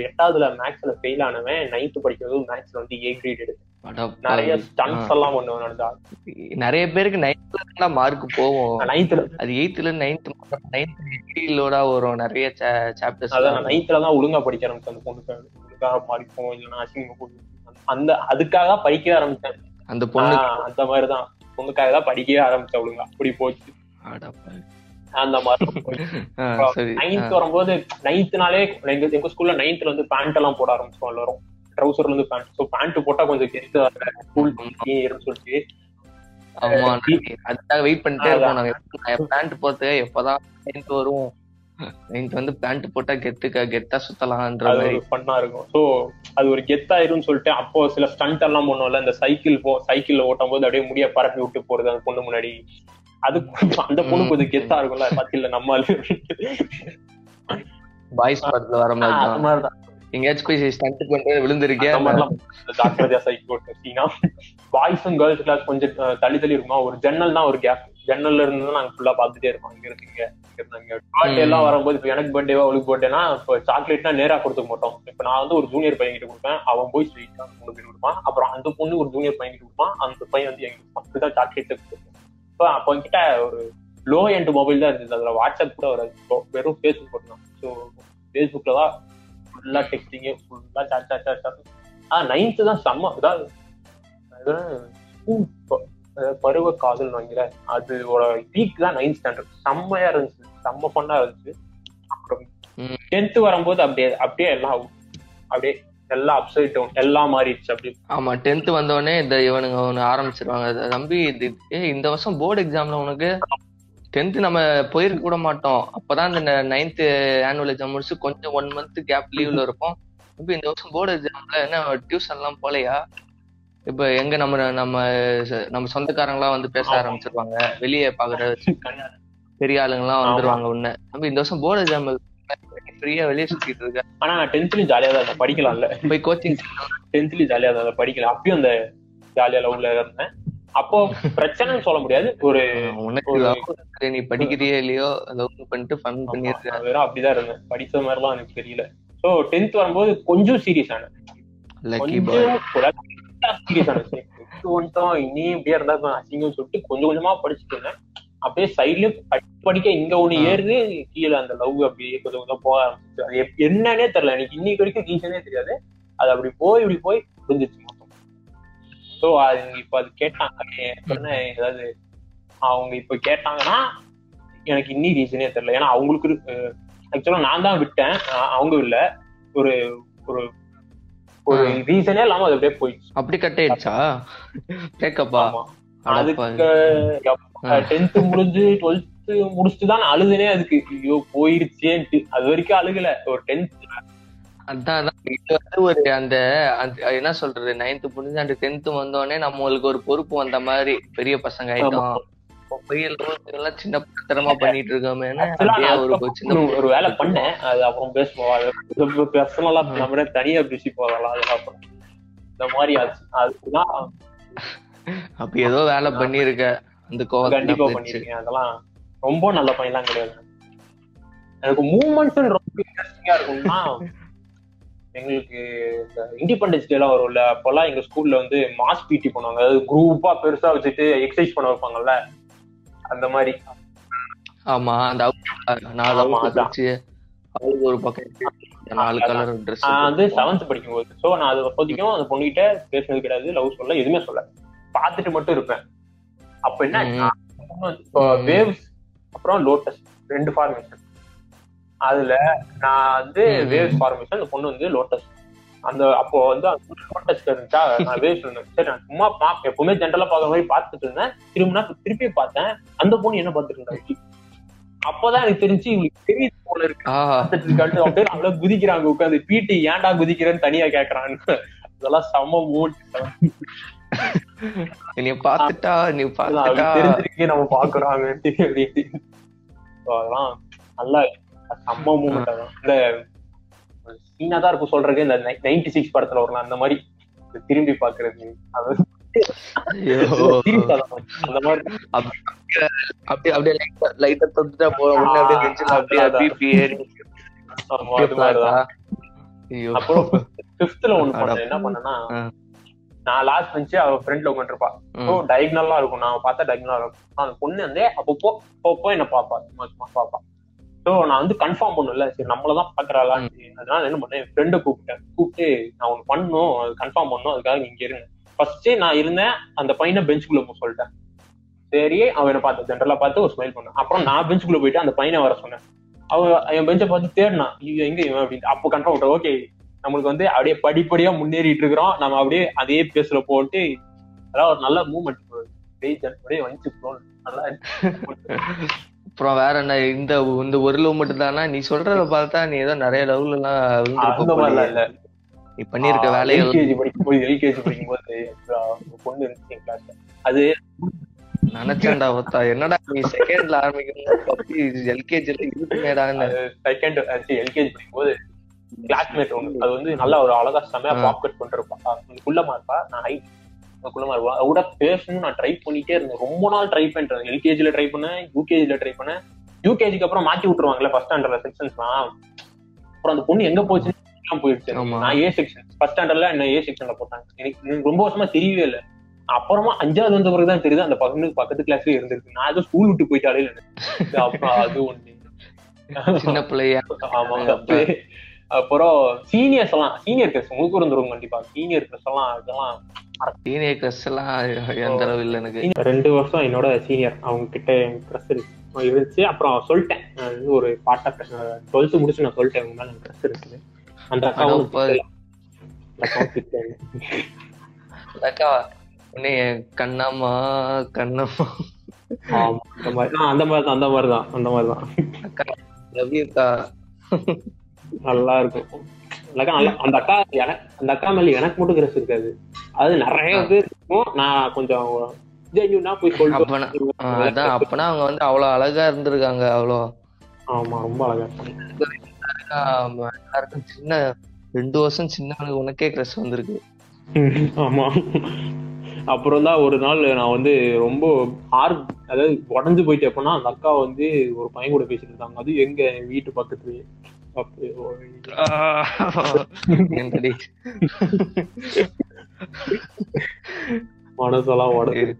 எட்டாவதுல மேக்ஸ்ல ஃபெயில் ஆனவன் நைன்த் படிக்கிறது மேக்ஸ்ல வந்து ஏ கிரேட் எடுத்து நிறைய. ஸ்டன்ஸ் எல்லாம் பண்ணுவேன் நடந்தா நிறைய பேருக்கு நைன்த்ல மார்க் போகும். நைன்த்ல அது எயித்துல நைன்த் நைன்த் எயிட்டிலோட வரும். நிறைய சாப்டர்ஸ் அதான் நான் நைன்த்ல தான் ஒழுங்கா படிக்க ஆரம்பிச்சேன் அந்த பொண்ணுக்கு. ஒழுங்கா படிப்போம் இல்லைன்னா அசிங்க அந்த அதுக்காக படிக்கவே ஆரம்பிச்சேன். அந்த பொண்ணு அந்த மாதிரிதான். பொண்ணுக்காக தான் படிக்கவே ஆரம்பிச்சேன் ஒழுங்கா. அப்படி போச்சு. அந்த மாதிரி நைன்த் வரும்போது நைன்த்னாலே எங்க எங்க ஸ்கூல்ல நைன்த்ல வந்து பேண்ட் எல்லாம் போட ஆரம்பிச்சோம் எல்லாரும். ட்ரௌசர்ல இருந்து பேண்ட் ஸோ பேண்ட் போட்டா கொஞ்சம் கெத்து ஸ்கூல் சொல்லிட்டு. ஆமா அதுக்காக வெயிட் பண்ணிட்டே இருப்போம். நாங்க பேண்ட் போட்டு எப்பதான் நைன்த் வரும் நைன்த் வந்து பேண்ட் போட்டா கெத்துக்க கெத்தா சுத்தலாம்ன்ற மாதிரி. ஃபன்னா இருக்கும். ஸோ அது ஒரு கெத்தாயிரும்னு சொல்லிட்டு அப்போ சில ஸ்டண்ட் எல்லாம் பண்ணுவோம்ல இந்த சைக்கிள் போ சைக்கிள்ல ஓட்டும் போது அப்படியே முடிய பரப்பி விட்டு போறது அந்த பொண்ணு முன்னாடி. அது அந்த பொண்ணு கொஞ்சம் கெத்தா இருக்கும்ல பத்தியில நம்ம. பாய்ஸ் படத்துல வர மாதிரி அந்த தான் மாதிரிதான். எங்கேயாச்சும் போய் ஸ்டண்ட் பண்ணிட்டு விழுந்திருக்கேன் ஜாக்கிரதையா சீனா பாய்ஸும் கேர்ள்ஸ் கிளாஸ் கொஞ்சம் தள்ளி தள்ளி இருக்குமா? ஒரு ஜன்னல் தான் ஒரு கேப் ஜன்னல்ல இருந்து தான் நாங்க ஃபுல்லா பாத்துட்டே இருப்போம். இங்க இருந்து இங்க பர்த்டே எல்லாம் வரும்போது இப்ப எனக்கு பர்த்டேவா அவளுக்கு பர்த்டேனா இப்போ சாக்லேட்னா நேரா கொடுத்துக்க மாட்டோம். இப்ப நான் வந்து ஒரு ஜூனியர் பையன் கிட்ட கொடுப்பேன். அவன் போய் ஸ்வீட்டா மூணு பேர் கொடுப்பான். அப்புறம் அந்த பொண்ணு ஒரு ஜூனியர் பையன் கிட்ட கொடுப்பான். அந்த பையன் வந்து எங்க கொடுப்பான். அப்படிதான் சாக்லேட் கொடுப்போம். இப்போ அப்போ என்கிட்ட ஒரு லோ எண்ட் மொபைல் தான் இருந்தது. அதுல வாட்ஸ்அப் கூட வராது வெறும் ஃபேஸ்புக் மட்டும் ஸோ ஃபேஸ்புக்ல தான் ஃபுல்லா டெக்ஸ்டிங்கு ஃபுல்லா சாட் சாட் சாட் சாட் ஆ நைன்த்து தான் செம்ம. ப- அஹ் பருவ காதல் வாங்கிற அது ஒரு பீக் தான் நைன்த் ஸ்டாண்டர்ட் செம்மையா இருந்துச்சு. செம்ம ஃபன்னா இருந்துச்சு. அப்புறம் ம். டென்த் வரும்போது அப்படியே அப்படியே எல்லாம் அப்படியே எல்லாம் அப்சைட் டவுன் எல்லாம் மாறிடுச்சு அப்படியே ஆமா டென்த் வந்தோடனே இந்த இவனுங்க ஒண்ணு ஆரம்பிச்சிருவாங்க. தம்பி இது இந்த வருஷம் போர்டு எக்ஸாம்ல உனக்கு டென்த் நம்ம போயிருக்க கூட மாட்டோம். அப்பதான் இந்த நைன்த் ஆனுவல் எக்ஸாம் முடிச்சு கொஞ்சம் ஒன் மந்த் கேப் லீவ்ல இருப்போம். தம்பி இந்த வருஷம் போர்டு எக்ஸாம்ல என்ன டியூஷன் எல்லாம் போலையா? இப்ப எங்க நம்ம நம்ம நம்ம சொந்தக்காரங்களாம் வந்து பேச. ஆரம்பிச்சிருவாங்க. வெளியே பாக்குற பெரிய ஆளுங்கலாம் வந்துருவாங்க உன்ன. தம்பி இந்த வருஷம் போர்டு எக்ஸாம் ஃப்ரீயா வெளியே சுத்திட்டு இருக்க ஆனா நான் டென்த்லயும் ஜாலியா தான் இருந்தேன். படிக்கலாம்ல. போய் கோச்சிங் டென்த்லயும் ஜாலியா தான் படிக்கல. அப்பயும் அந்த ஜாலியா லவ்ல இருந்தேன். அப்போ பிரச்சனைன்னு சொல்ல முடியாது. ஒரு நீ படிக்கிறியோ இல்லையோ? லவ் பண்ணிட்டு ஃபன் பண்ணிருக்க வெறும் அப்படிதான் இருந்தேன். படிச்ச மாதிரிலாம் எனக்கு தெரியல. சோ டென்த் வரும்போது கொஞ்சம் சீரியஸ் ஆனேன். லக்கி பாய் கொஞ்சம் சீரியஸ் ஆனது வந்துட்டோம். இனி இப்படியே இருந்தா அசிங்கம் சொல்லிட்டு கொஞ்சம் கொஞ்சமா படிச்சுட்டு இருந்தேன். அப்படியே சைட்ல படிக்க இங்க ஒண்ணு ஏறுது கீழே அந்த லவ் அப்படியே கொஞ்சம் கொஞ்சம் போக ஆரம்பிச்சு அது என்னன்னே தெரியல. எனக்கு இன்னைக்கு வரைக்கும் ரீசனே தெரியாது. அது அப்படி போய் இப்படி போய் புரிஞ்சிச்சு மொத்தம். ஸோ அது இப்ப அது கேட்டாங்க. ஏதாவது அவங்க இப்ப கேட்டாங்கன்னா எனக்கு இன்னி ரீசனே தெரியல. ஏன்னா அவங்களுக்கு ஆக்சுவலா நான் தான் விட்டேன். அவங்க இல்ல. ஒரு ஒரு ஒரு ரீசனே இல்லாம அது அப்படியே போயிடுச்சு. அப்படி கட் ஆயிடுச்சா? பிரேக்கப்பா அதுக்கு டென்த் முடிஞ்சு டுவெல்த் முடிச்சுட்டு தான் அழுதுனே அதுக்கு. ஐயோ போயிருச்சேன்ட்டு. அது வரைக்கும் அழுகல. ஒரு டென்த் அதான் அதான். இது வந்து ஒரு அந்த என்ன சொல்றது? நைன்த் முடிஞ்சு அந்த டென்த் வந்தோடனே நம்மளுக்கு ஒரு பொறுப்பு வந்த மாதிரி பெரிய பசங்க ஆயிட்டோம். பெரிய சின்ன பத்திரமா பண்ணிட்டு நான் ஒரு ஒரு சின்ன அதுக்கப்புறம் ஒரு வேலை பண்ணேன். அது அப்புறம் பேசுவோம். பர்சனலா நம்ம தனியா பேசி போகலாம் அதெல்லாம். இந்த மாதிரி ஆச்சு. அதுதான். அப்ப ஏதோ வேலை பண்ணிருக்க அந்த கோவத்துல கண்டிப்பா. பண்ணிருக்கேன் அதெல்லாம் ரொம்ப நல்ல பையன்லாம் கிடையாது. எனக்கு மூமெண்ட்ஸ் ரொம்ப இன்ட்ரெஸ்டிங்கா இருக்கும்னா எங்களுக்கு இந்த இண்டிபெண்டன்ஸ் டே எல்லாம் வரும்ல அப்பெல்லாம் எங்க ஸ்கூல்ல வந்து மாஸ் பிடி பண்ணுவாங்க. அதாவது குரூப்பா பெருசா வச்சுட்டு எக்ஸசைஸ் பண்ண வைப்பாங்கல்ல? அந்த மாதிரி. ஆமா அந்த ஒரு பக்கம் நாலு கலர் ட்ரெஸ் வந்து செவன்த் படிக்கும்போது. சோ நான் அது அப்போதைக்கும் அந்த பொண்ணுகிட்ட பேசுனது கிடையாது லவ் சொல்ல எதுவுமே சொல்ல. பார்த்துட்டு மட்டும் இருப்பேன். அப்ப என்ன. வேவ்ஸ் அப்புறம் லோட்டஸ் ரெண்டு ஃபார்மேஷன் அதுல நான் வந்து. வேவ்ஸ் ஃபார்மேஷன் அந்த பொண்ணு வந்து லோட்டஸ் அந்த அப்போ வந்து லோட்டஸ் இருந்துச்சா நான் வேவ்ஸ் இருந்தேன். சரி நான் சும்மா பா எப்பவுமே ஜென்ரலா பாக்குற மாதிரி பார்த்துட்டு இருந்தேன். திரும்பினா திருப்பி பார்த்தேன். அந்த பொண்ணு என்ன பார்த்துட்டு இருந்தா? அப்பதான் எனக்கு தெரிஞ்சு இவங்களுக்கு தெரியுது போல இருக்கு. பேர் அவ்வளவு குதிக்கிறாங்க உட்காந்து பிடி ஏன்டா குதிக்கிறேன்னு தனியா கேக்குறான்னு. அதெல்லாம் செம்ம மூட் நீ பாத்துட்டா நீ பாத்துட்டா தெரிஞ்சிருக்கே நம்ம பாக்குறாங்க அதெல்லாம் நல்லா செம்ம மூமெண்ட் அதான் இந்த சீனா தான் இருக்கும் சொல்றது இந்த நைன்டி சிக்ஸ் படத்துல வரலாம் அந்த மாதிரி திரும்பி பாக்குறது அது அப்புறம். பண்ணேன். என்ன பண்ணேன்னா ஆ. நான் லாஸ்ட் பெஞ்சு அவ ஃப்ரெண்ட்ல உட்காந்துருப்பா ஸோ. டயக்னலா இருக்கும். நான் பார்த்தா டயக்னலா இருக்கும். அந்த பொண்ணு வந்து அப்பப்போ அப்பப்போ என்ன பாப்பா சும்மா சும்மா பாப்பா ஸோ நான் வந்து கன்ஃபார்ம் பண்ணும்ல. சரி நம்மளதான் பாக்குறாளா அதனால என்ன பண்ணேன்? ஃப்ரெண்டை கூப்பிட்டேன். கூப்பிட்டு நான் ஒண்ணு பண்ணணும். அது கன்ஃபார்ம் பண்ணணும். அதுக்காக நீங்க இருங்க. ஃபர்ஸ்டே நான் இருந்தேன். அந்த பையனை பெஞ்சுக்குள்ள போக சொல்லிட்டேன். சரி அவன் என்ன பார்த்து ஜென்ரலா பார்த்து ஒரு ஸ்மைல் பண்ணான். அப்புறம் நான் பெஞ்சுக்குள்ள போயிட்டு அந்த பையனை வர சொன்னேன். அவன் என் பெஞ்சை பார்த்து தேடினான் ஐயோ, எங்க இவன்? அப்படின்னு அப்போ கன்ஃபார்ம் ஓகே நம்மளுக்கு வந்து அப்படியே படிப்படியா முன்னேறிட்டு இருக்கிறோம் நம்ம அப்படியே அதே பேஸ்ல போட்டு அதெல்லாம் ஒரு நல்ல. நல்லா அப்புறம் வேற என்ன இந்த இந்த ஒரு லவ் மட்டும் தானா? நீ சொல்றத பார்த்தா நீ ஏதோ நிறைய லவ்ல எல்லாம் நீ பண்ணிருக்க வேலைகள் எல்கேஜி படிக்கும்போது எல்கேஜி படிக்கும்போது அஹ், ஒரு பொண்ணு இருந்துச்சு என் கிளாஸ்ல அது நினைச்சேன்டா ஒத்தா. என்னடா நீ செகண்ட்ல ஆரம்பிக்கணும் எல்கேஜில இருக்குமேடான்னு செகண்ட் எல்கேஜி படிக்கும்போது கிளாஸ்மேட் அது வந்து நல்லா ஒரு அழகா செமையா ஆ. பாப் கட் பண்ணிருப்பா குள்ளமா இருப்பா நான் ஹைட் குள்ளமா இருப்பா கூட பேசணும் நான் ட்ரை பண்ணிட்டே இருந்தேன். ரொம்ப நாள் ட்ரை பண்ணிட்டேன். எல்கேஜில ட்ரை பண்ணேன் யூகேஜில ட்ரை பண்ணேன். யூகேஜிக்கு அப்புறம் மாத்தி விட்டுருவாங்கல்ல ஃபர்ஸ்ட் ஸ்டாண்டர்ட்ல செக்ஷன்ஸ்லாம் அப்புறம் அந்த பொண்ணு எங்க போச்சுன்னு போயிடுச்சு. நான் ஏ செக்ஷன் ஃபர்ஸ்ட் ஸ்டாண்டர்ட்ல என்ன ஏ செக்ஷன்ல போட்டாங்க. எனக்கு ரொம்ப வருஷமா தெரியவே இல்லை. அப்புறமா அஞ்சாவது வந்த பிறகு தான் தெரியுது அந்த பக்கத்து பக்கத்து கிளாஸ்லயே இருந்திருக்கு. நான் ஏதோ ஸ்கூல் விட்டு போயிட்டாலே அப்புறம் அது ஒண்ணு. சின்ன பிள்ளையா? ஆமா. அப்புறம் சீனியர்ஸ் எல்லாம் சீனியர் கிளாஸ் உங்களுக்கு இருந்துரும் கண்டிப்பா. சீனியர் கிளாஸ் எல்லாம் இதெல்லாம் டீனேஜ் கிரஸ் எல்லாம் எந்த அளவு இல்ல எனக்கு. ரெண்டு வருஷம் என்னோட சீனியர் அவங்க கிட்ட க்ரஸ் இருந்துச்சு. அப்புறம் சொல்லிட்டேன். ஒரு பாட்டா டுவெல்த் முடிச்சு நான் சொல்லிட்டேன் உங்க மேல க்ரஸ் இருக்குது. அந்த அக்கா உன்னை கண்ணம்மா கண்ணம்மா. அந்த மாதிரி அந்த மாதிரி தான் அந்த மாதிரி தான் அக்கா. லவ் நல்லா இருக்கும் அந்த அக்கா நல்லா அந்த அக்கா எனக்கு அந்த அக்கா மேல எனக்கு மட்டும் கிரஸ் இருக்காது. அது நிறைய பேர் இருக்கும். நான் கொஞ்சம் ஜென்யூனா போய் அப்பனா ஆ, அதான் அப்பனா அவங்க வந்து அவ்வளவு அழகா இருந்திருக்காங்க அவ்வளோ. ஆமா ரொம்ப அழகா. இருக்கும் ஆமா, எல்லாருக்கும் சின்ன ரெண்டு வருஷம் சின்னவனுக்கு உனக்கே கிரஸ் வந்திருக்கு. ஆமா. அப்புறம் தான் ஒரு நாள் நான் வந்து ரொம்ப ஆர் அதாவது உடஞ்சு போயிட்டு எப்படின்னா அந்த அக்கா வந்து ஒரு பையன் கூட பேசிட்டு இருந்தாங்க. அது எங்க வீட்டு பக்கத்துலயே. அப்ப என்னடி மனசெல்லாம் உடஞ்சு.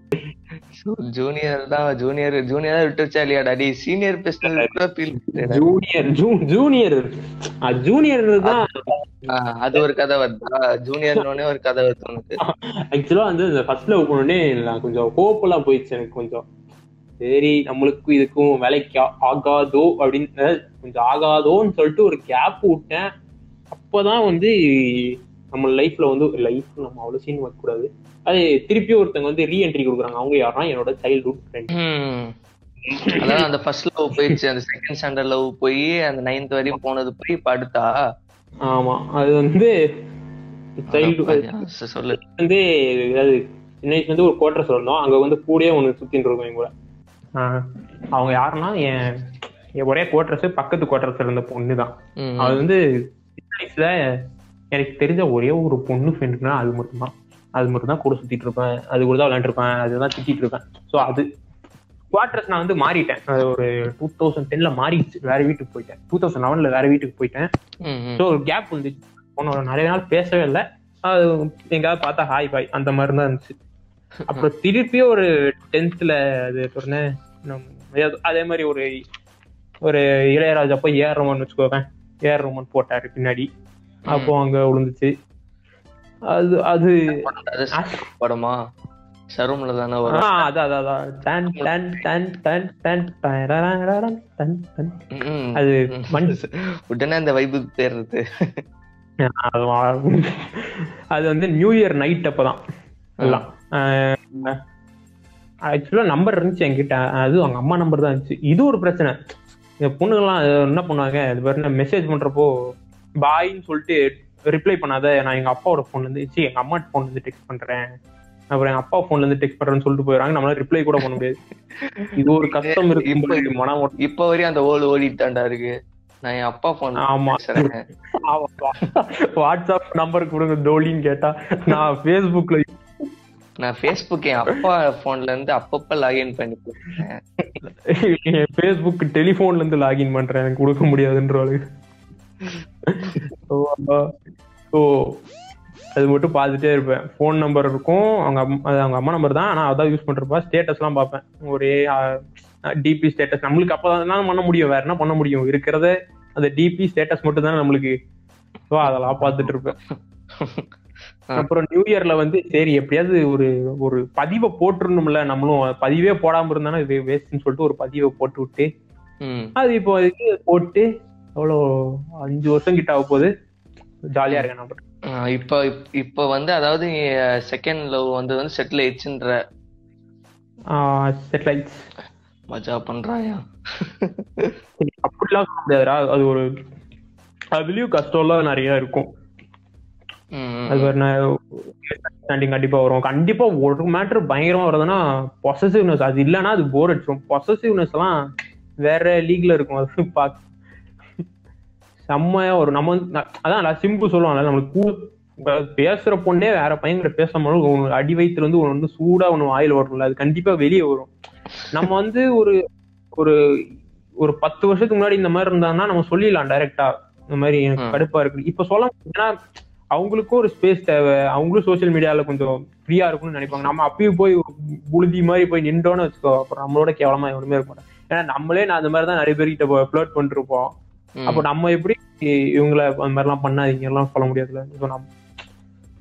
ஜூனியர் தான் ஜூனியர் ஜூனியர் தான் விட்டு வச்சா இல்லையாடா டி சீனியர் பேசினது கூட ஃபீல் ஜூனியர் ஜூனியர் ஜூனியர் தான். அது ஒரு கதை வருதா. ஜூனியர்னோடனே ஒரு கதை வருது உனக்கு. ஆக்சுவலா வந்து இந்த ஃபர்ஸ்ட் லவ் பண்ணோடனே நான் கொஞ்சம் ஹோப் எல்லாம் போயிடுச்சு எனக்கு கொஞ்சம். சரி நம்மளுக்கும் இதுக்கும் வேலைக்கு ஆகாதோ அப்படின்னு கொஞ்சம் ஆகாதோன்னு சொல்லிட்டு ஒரு கேப் விட்டேன். அப்பதான் வந்து நம்ம லைஃப்ல வந்து லைஃப் நம்ம அவ்வளவு சீன் வைக்க கூடாது. அது திருப்பி ஒருத்தவங்க வந்து ரீஎன்ட்ரி கொடுக்குறாங்க. அவங்க யாருன்னா என்னோட சைல்ட்ஹுட் ஃப்ரெண்ட். அதாவது அந்த ஃபர்ஸ்ட் லவ் போயிடுச்சு. அந்த செகண்ட் ஸ்டாண்டர்ட் லவ் போய் அந்த நைன்த் வரையும் போனது போய் இப்ப அடுத்தா? ஆமா. அது வந்து சொல்லு. வந்து அதாவது சின்ன வயசுல இருந்து ஒரு குவார்டர்ஸ் இருந்தோம் அங்க வந்து கூடயே ஒன்று சுத்தின்னு இருக்கும் கூட. அவங்க யாருன்னா என் என் ஒரே குவார்டர்ஸ் பக்கத்து குவார்டர்ஸ் இருந்த பொண்ணு தான். அது வந்து வயசுல எனக்கு தெரிஞ்ச ஒரே ஒரு பொண்ணு ஃப்ரெண்டுனா அது மட்டும்தான். அது மட்டும் தான் கூட சுத்திட்டு இருப்பேன். அது கூட தான் விளையாண்டுருப்பேன். அதுதான் திட்டிட்டு இருப்பேன். ஸோ அது குவார்டர்ஸ் நான் வந்து மாறிட்டேன். அது ஒரு டூ தௌசண்ட் டென்ல மாறிடுச்சு. வேற வீட்டுக்கு போயிட்டேன். டூ தௌசண்ட் லெவன்ல வேற வீட்டுக்கு போயிட்டேன். ஸோ ஒரு கேப் வந்துச்சு. பொண்ணோட நிறைய நாள் பேசவே இல்லை. அது எங்கேயாவது பார்த்தா ஹாய் பாய் அந்த மாதிரி தான் இருந்துச்சு. அப்புறம் திருப்பியும் ஒரு டென்த்ல அது சொன்னேன். அதே மாதிரி ஒரு ஒரு இளையராஜா போய் ஏஆர் ரோமன் வச்சுக்கோவேன். ஏஆர் ரோமன் போட்டாரு பின்னாடி. அப்போ அங்க விழுந்துச்சு. அது அது அது படமா? சரும்ல தானே வரும். ஆ, அதான் டன் டன் டன் டன் டன் டரரரரரன் டன் டன். ம், ம். அது உடனே அந்த வைபுக்கு தேர்றது அது அது வந்து நியூ இயர் நைட் அப்பதான். எல்லாம். ஆக்சுவலா நம்பர் இருந்துச்சு என்கிட்ட. அது அவங்க அம்மா நம்பர் தான் இருந்துச்சு. இது ஒரு பிரச்சனை. இந்த பொண்ணுங்கெல்லாம் என்ன பண்ணுவாங்க? இது பாருங்க மெசேஜ் பண்றப்போ பாய்ன்னு சொல்லிட்டு ரிப்ளை பண்ணாத. நான் எங்க அப்பாவோட போன்ல இருந்து சி எங்க அம்மா போன்ல இருந்து டெக்ஸ்ட் பண்றேன். அப்புறம் எங்க அப்பா போன்ல இருந்து டெக்ஸ்ட் பண்றேன்னு சொல்லிட்டு போயிடறாங்க. நம்மளால ரிப்ளை கூட பண்ண முடியாது. இது ஒரு கஷ்டம் இருக்கு ஓட்ட- இப்ப வரையும் அந்த ஓடு ஓடிட்டு தாண்டா இருக்கு. நான் என் அப்பா போன் ஆமா. வாட்ஸ்அப் நம்பர் கொடுங்க டோலின்னு கேட்டா நான் ஃபேஸ்புக்ல நான் ஃபேஸ்புக் என் அப்பா போன்ல இருந்து அப்பப்ப லாகின் பண்ணி என் ஃபேஸ்புக் டெலிஃபோன்ல இருந்து லாகின் பண்றேன். எனக்கு கொடுக்க முடியாதுன்ற ஸோ அது மட்டும் பார்த்துட்டே இருப்பேன். ஃபோன் நம்பர் இருக்கும். அவங்க அம்- அது அவங்க அம்மா நம்பர் தான். ஆனால் அதான் யூஸ் பண்ணுறப்ப ஸ்டேட்டஸ்லாம் பார்ப்பேன். ஒரே டிபி ஸ்டேட்டஸ் நம்மளுக்கு அப்போ தான் பண்ண முடியும். வேற என்ன பண்ண முடியும்? இருக்கிறத அந்த டிபி ஸ்டேட்டஸ் மட்டும் தானே நம்மளுக்கு. ஸோ அதெல்லாம் பார்த்துட்டு இருப்பேன். அப்புறம் நியூ இயர்ல வந்து சரி எப்படியாவது ஒரு ஒரு பதிவை போட்டுருணும்ல நம்மளும். பதிவே போடாம இருந்தானா இது வேஸ்ட்னு சொல்லிட்டு ஒரு பதிவை போட்டு விட்டு. அது இப்போ அதுக்கு போட்டு எவ்வளோ அஞ்சு வருஷம் கிட்ட ஆக போகுது. ஜாலியா இருக்கேன் நான் இப்ப இப்- இப்ப வந்து அதாவது செகண்ட் லவ் வந்து வந்து செட்டில் ஆயிடுச்சுன்ற. செட்டிலைட்ஸ் மஜா பண்றாயா? அப்படிலாம் அது ஒரு அதுலயும் கஷ்டம்லாம் நிறைய இருக்கும். அது அண்டர்ஸ்டாண்டிங் கண்டிப்பா வரும். கண்டிப்பா ஒரு மேட்டர் பயங்கரமா வருதுன்னா பொசசிவ்னஸ் அது இல்லைன்னா அது போர் அடிச்சிடும் பொசசிவ்னஸ் எல்லாம் வேற லீக்ல இருக்கும். அது பார்க்க செம்மையா வரும். நம்ம அதான் நான் சிம்பிள் சொல்லுவாங்கல்ல நம்மளுக்கு பேசுற பொண்ணே வேற பையன்கிட்ட பேசும்போது ஒன்று அடி வயிற்றுல இருந்து ஒன்று வந்து சூடா ஒன்று வாயில் வரும்ல அது கண்டிப்பா வெளியே வரும். நம்ம வந்து ஒரு ஒரு ஒரு பத்து வருஷத்துக்கு முன்னாடி இந்த மாதிரி இருந்தாங்கன்னா நம்ம சொல்லிடலாம் டைரக்டா இந்த மாதிரி எனக்கு. கடுப்பா இருக்கு. இப்ப சொல்ல ஏன்னா அவங்களுக்கும் ஒரு ஸ்பேஸ் தேவை. அவங்களும் சோஷியல் மீடியால கொஞ்சம் ஃப்ரீயா இருக்கும்னு நினைப்பாங்க. நம்ம அப்பயும் போய் புழுதி மாதிரி போய் நின்றோன்னு வச்சுக்கோ அப்புறம் நம்மளோட கேவலமா எவனுமே இருக்க ஏன்னா நம்மளே நான் அந்த மாதிரி தான் நிறைய பேர்கிட்ட ஃபிளோட் பண்ணிருப்போம். அப்போ நம்ம எப்படி இவங்கள அந்த மாதிரிலாம் பண்ணாதீங்க? எல்லாம் சொல்ல முடியாதுல்ல. இப்போ நம்ம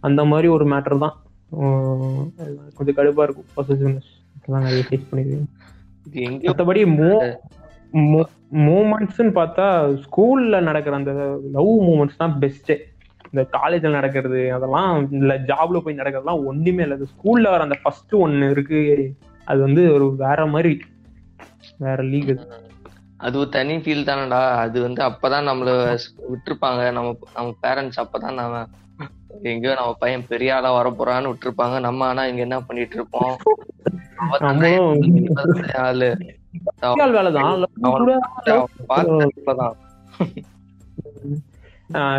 அந்த மாதிரி ஒரு மேட்டர் தான். கொஞ்சம் கடுப்பா இருக்கும். பொசிஷன்ஸ் அதெல்லாம் நிறைய ஃபேஸ் பண்ணிருக்கேன் மற்றபடி மோ மூமெண்ட்ஸ்னு பார்த்தா ஸ்கூல்ல நடக்கிற அந்த லவ் மூமெண்ட்ஸ் தான் பெஸ்ட் இந்த காலேஜ்ல நடக்கிறது அதெல்லாம் இல்ல ஜாப்ல போய் நடக்கிறதுலாம் ஒண்ணுமே இல்லை. ஸ்கூல்ல வர அந்த ஃபர்ஸ்ட் ஒன்னு இருக்கு. அது வந்து ஒரு வேற மாதிரி வேற லீக் அது. அது ஒரு தனி ஃபீல் தானடா. அது வந்து அப்பதான் நம்மள விட்டுருப்பாங்க. நம்ம நம்ம பேரண்ட்ஸ் அப்பதான் நம்ம எங்கேயோ நம்ம பையன் பெரிய ஆளா வர போறான்னு விட்டுருப்பாங்க. நம்ம ஆனா இங்க என்ன பண்ணிட்டு இருப்போம்? ஆள். வேலைதான்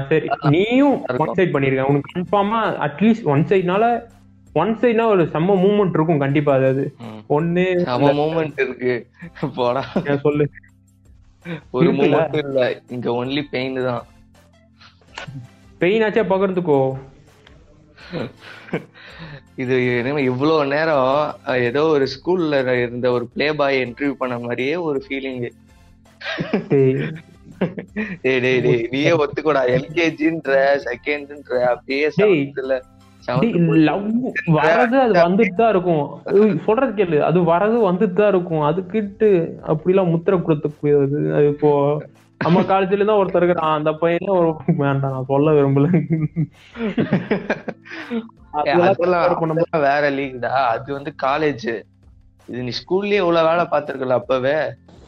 சரி. நீயும் ஒன் சைட் பண்ணிருக்க. உனக்கு கன்ஃபார்மா அட்லீஸ்ட் ஒன் சைட்னால ஒன் சைட்னா ஒரு செம்ம மூமெண்ட் இருக்கும் கண்டிப்பா. அது அது ம். ஒண்ணு அவன் மூமெண்ட் இருக்கு. போடா. சொல்லு. ஒரு? மூமெண்ட் இல்ல. இங்க ஒன்லி பெயின் தான். பெயின் ஆச்சே பகிர்ந்துக்கோ. இது இவ்வளவு நேரம் ஏதோ ஒரு ஸ்கூல்ல இருந்த ஒரு ப்ளே பாய் இன்டர்வியூ பண்ண மாதிரியே ஒரு ஃபீலிங் டேய், டேய் டேய் நீயே ஒத்துக்கூடா. எல்கேஜின்ற செகண்ட்ன்ற அப்படியே வரது அது வந்துட்டு தான் இருக்கும். சொல்றது கேளு. அது வரது வந்துட்டு தான் இருக்கும். அதுக்கிட்டு அப்படிலாம் முத்திர கொடுத்த கூடாது அது இப்போ நம்ம காலேஜ்ல தான் ஒருத்தர் இருக்கிறான். அந்த பையன் ஒரு வேண்டாம் நான் சொல்ல விரும்பல. வேற லீக்டா அது வந்து காலேஜ் இது நீ ஸ்கூல்லயே இவ்வளவு வேலை பார்த்திருக்கல அப்பவே.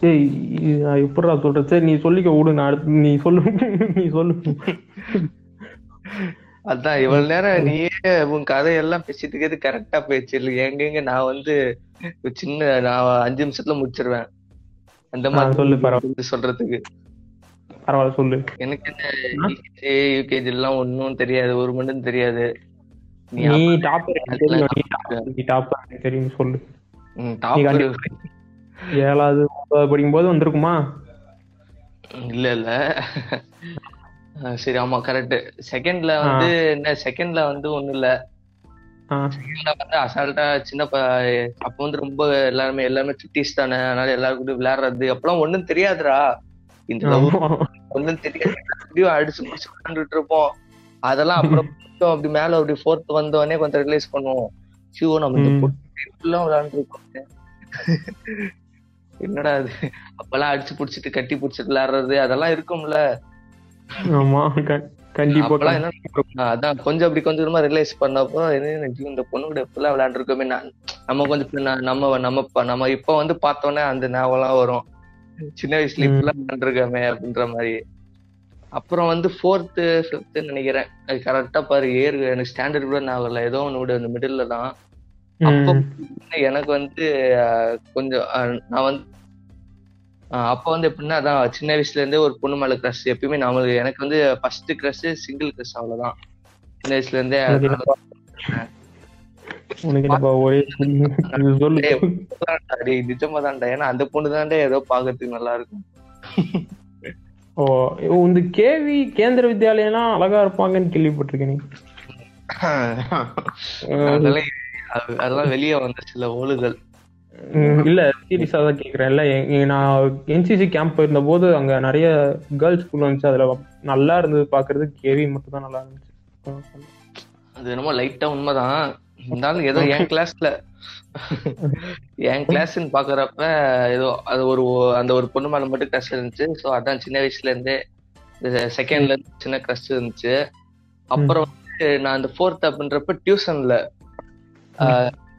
ஏய் நான் எப்படிடா சொல்றது? சரி நீ சொல்லிக்க விடு நான் அடுத்து நீ சொல்லு. நீ சொல்லு. அதான் இவ்வளவு நேரம் நீயே உன் கதையெல்லாம் பேசிட்டு இருக்கிறது கரெக்டா போயிடுச்சு. இல்ல எங்கெங்க நான் வந்து சின்ன நான் அஞ்சு நிமிஷத்துல முடிச்சிருவேன். அந்த ஆ, சொல்லு, மாதிரி சொல்றதுக்கு. பரவாயில்ல சொல்லு. எனக்கு என்ன யூகேஜி எல்லாம் ஒன்னும் தெரியாது ஒரு மண்ணும் தெரியாது. நீ டாப்பர் தெரியும் சொல்லு. ஏழாவது ஒன்பதாவது படிக்கும் போது வந்திருக்குமா? இல்ல இல்ல. சரி ஆமா கரெக்ட் செகண்ட்ல வந்து என்ன செகண்ட்ல வந்து ஒண்ணும் இல்ல. செகண்ட்ல வந்து அசால்ட்டா சின்ன அப்ப வந்து ரொம்ப எல்லாருமே எல்லாருமே சுட்டிஸ் தானே அதனால எல்லாரும் கூட விளையாடுறது. அப்பெல்லாம் ஒண்ணும் தெரியாதுடா. இந்த. ஒண்ணும் தெரியாது. அடிச்சு முடிச்சு விளையாண்டுட்டு இருப்போம். அதெல்லாம் அப்புறம் அப்படி மேல அப்படி ஃபோர்த் வந்தோடனே கொஞ்சம் ரிலைஸ் பண்ணுவோம். ஷியூ நம்ம விளையாண்டுருக்கோம். என்னடா அது அப்பெல்லாம் அடிச்சு புடிச்சிட்டு கட்டி புடிச்சிட்டு விளையாடுறது அதெல்லாம் இருக்கும்ல. ஆமா கண்டிப்பா. அதான் கொஞ்சம் அப்படி கொஞ்சம் கொஞ்சமா ரியலைஸ் பண்ணப்போ இந்த பொண்ணு கூட எப்பெல்லாம் விளையாண்டுருக்கோமே. நான் நம்ம கொஞ்சம் நம்ம நம்ம நம்ம இப்ப வந்து பார்த்தோன்னே அந்த ஞாபகம் வரும். சின்ன வயசுல. இப்பெல்லாம் விளையாண்டுருக்கோமே அப்படின்ற மாதிரி. அப்புறம் வந்து ஃபோர்த்து ஃபிஃப்த்து நினைக்கிறேன். அது கரெக்டா பாரு ஏர் எனக்கு ஸ்டாண்டர்ட் கூட ஞாபகம் இல்லை. ஏதோ ஒன்று விட அந்த மிடில் தான். எனக்கு வந்து கொஞ்சம் நான் வந்து அப்போ வந்து எப்படின்னா அதான் சின்ன வயசுல இருந்தே ஒரு பொண்ணு மேல க்ரஷ் எப்பயுமே நம்மளுக்கு எனக்கு வந்து ஃபர்ஸ்ட் க்ரஷ் சிங்கிள் க்ரஷ் அவ்வளவுதான். சின்ன வயசுல இருந்தே நிஜமாதான்டா. ஏன்னா அந்த பொண்ணு தான்டா ஏதோ பாக்கிறதுக்கு நல்லா இருக்கும் ஓ இந்த கேவி கேந்திர வித்யாலயம்லாம் அழகா இருப்பாங்கன்னு கேள்விப்பட்டிருக்கேன் நீ. அதெல்லாம் அது- அதெல்லாம் வெளியே வந்த சில ஓலுகள் ம், இல்ல சீரியஸா தான் கேக்குறேன். இல்ல நான் என்சிசி கேம்ப் இருந்த போது அங்க நிறைய கேர்ள்ஸ் ஸ்கூல் வந்துச்சு. அதுல நல்லா இருந்தது பாக்குறது கேவி மட்டும் தான் நல்லா இருந்துச்சு. அது என்னமோ லைட்டா உண்மைதான். இருந்தாலும் ஏதோ என் கிளாஸ்ல என் கிளாஸ்ன்னு பாக்குறப்ப ஏதோ அது ஒரு அந்த ஒரு பொண்ணு மேல மட்டும் க்ரஷ் இருந்துச்சு. ஸோ அதான் சின்ன வயசுல இருந்தே செகண்ட்ல இருந்து சின்ன க்ரஷ் இருந்துச்சு. அப்புறம் வந்து நான் அந்த ஃபோர்த் அப்படின்றப்ப டியூஷன்ல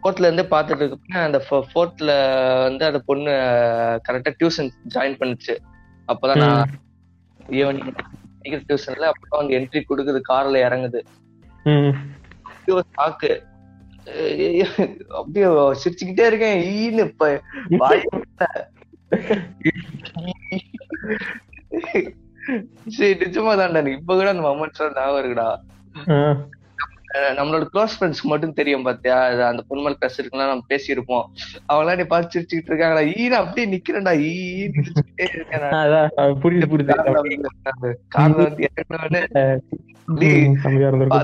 ஃபோர்த்ல இருந்தே பார்த்துட்டு இருக்கப்ப அந்த ஃபோர்த்ல வந்து அந்த பொண்ணு கரெக்டா டியூஷன் ஜாயின் பண்ணுச்சு. அப்பதான் நான் ஈவினிங் டியூஷன்ல அப்பதான் வந்து என்ட்ரி கொடுக்குது கார்ல இறங்குது. சாக்கு அப்படியே சிரிச்சுக்கிட்டே இருக்கேன். ஈன்னு இப்ப சரி நிஜமா தான்டா இப்ப கூட அந்த மொமெண்ட்ஸ் ஞாபகம் இருக்குடா. நம்மளோட க்ளோஸ் ஃப்ரெண்ட்ஸ்க்கு மட்டும் தெரியும் பாத்தியா? அந்த பொண்ணுமல் க்ரஷ் இருக்குன்னா நம்ம பேசியிருப்போம். அவங்களாம் நீ பார்த்து சிரிச்சுக்கிட்டு இருக்காங்களா? ஈன்னு அப்படியே நிக்கிறேன்டா நான். அஹ் புரியுது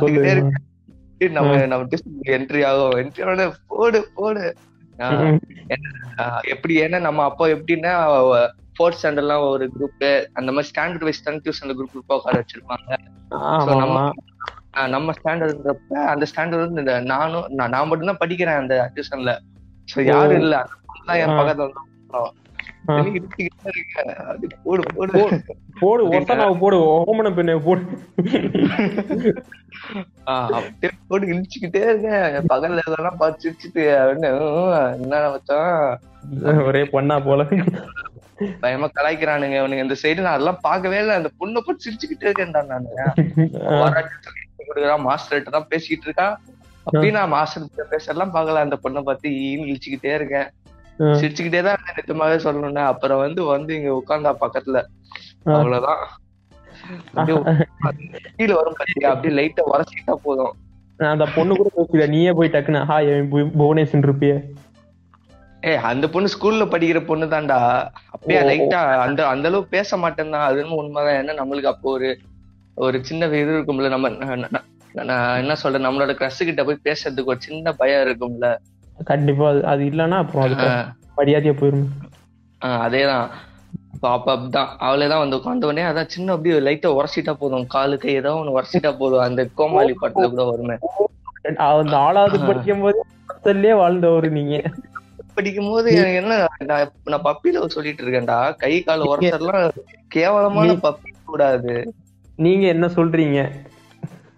புரியுது. வந்து-. நம்ம நம்ம என்ட்ரி ஆகும். என்ட்ரி ஆன போடு போடு. எப்படி ஏன்னா நம்ம அப்போ எப்படின்னா ஃபோர்த் ஸ்டாண்டர்ட்லாம் ஒரு குரூப் அந்த மாதிரி ஸ்டாண்டர்ட் வைஸ் தான் டியூஷன்ல குரூப் குரூப்பா உட்கார வச்சிருப்பாங்க. நம்ம- ஸ்டாண்டர்ட்ன்றப்ப அந்த ஸ்டாண்டர்ட் வந்து இந்த நானும் நான் நான் மட்டும் தான் படிக்கிறேன் அந்த டியூஷன்ல சோ யாரும் இல்ல. தான் என். பக்கத்துல இருக்கேன். அப்படி போடு போடு. போடு ஒத்தனாவை போடு. ஓமன பெண்ணை போடு. அப்படியே போட்டு இழிச்சுக்கிட்டே இருக்கேன். பகல்ல இதெல்லாம் பார்த்து சிரிச்சுட்டு அப்படின்னு, "ஹம், என்ன வச்சான் ஒரே பொண்ணா போல. பயமா கலாய்க்கிறானுங்க. அவனுங்க இந்த சைடு நான் அதெல்லாம் பார்க்கவே இல்லை. அந்த பொண்ணை போட்டு சிரிச்சுக்கிட்டே இருக்கேன்டா நானு. பாராட்டி கொடுக்குறான் மாஸ்டர் தான் பேசிக்கிட்டு இருக்கான் அப்படியே நான் மாஸ்டர் பேசலாம் பார்க்கல. அந்த பொண்ணை பார்த்து ஈன்னு இழிச்சுக்கிட்டே இருக்கேன். சிரிச்சுக்கிட்டே தான் நிஜமாவே சொல்லணும்னா. அப்புறம் வந்து வந்து இங்க உட்கார்ந்தா பக்கத்துல. அவ்வளவுதான். கீழே வரும் பாத்தியா? அப்படியே லைட்டா உரசிட்டா போதும். அந்த பொண்ணு கூட பேசல. நீயே போய் டக்குன்னு ஹாய் புவனேஸ்வரன் இருப்பிய ஏய் அந்த பொண்ணு ஸ்கூல்ல படிக்கிற பொண்ணு தான்டா ஓ. லைட்டா அந்த அந்த அளவு பேச மாட்டேன் தான் அது உண்மைதான். ஏன்னா நம்மளுக்கு அப்போ ஒரு ஒரு சின்ன இது இருக்கும்ல நம்ம நான் என்ன சொல்றேன் நம்மளோட கிரஸ் கிட்ட போய் பேசுறதுக்கு ஒரு சின்ன பயம் இருக்கும்ல. கண்டிப்பா அது இல்லைன்னா அப்புறம் மரியாதையா போயிரும். ஆஹ் அதேதான். அப்ப அப்படிதான். அவளே தான் வந்து உட்காந்த உடனே அதான் சின்ன அப்படியே லைட்டா உரசிட்டா போதும். காலு கை ஏதோ ஒண்ணு உரசிட்டா போதும். அந்த கோமாளி பாட்டுல கூட வருமே. அந்த ஆளாவது படிக்கும் போது வாழ்ந்தவர் நீங்க. படிக்கும் போது எனக்கு என்ன நான் நான் பப்பில சொல்லிட்டு இருக்கேன்டா. கை கால் உரசெல்லாம் கேவலமான பப்பி கூடாது. நீங்க என்ன சொல்றீங்க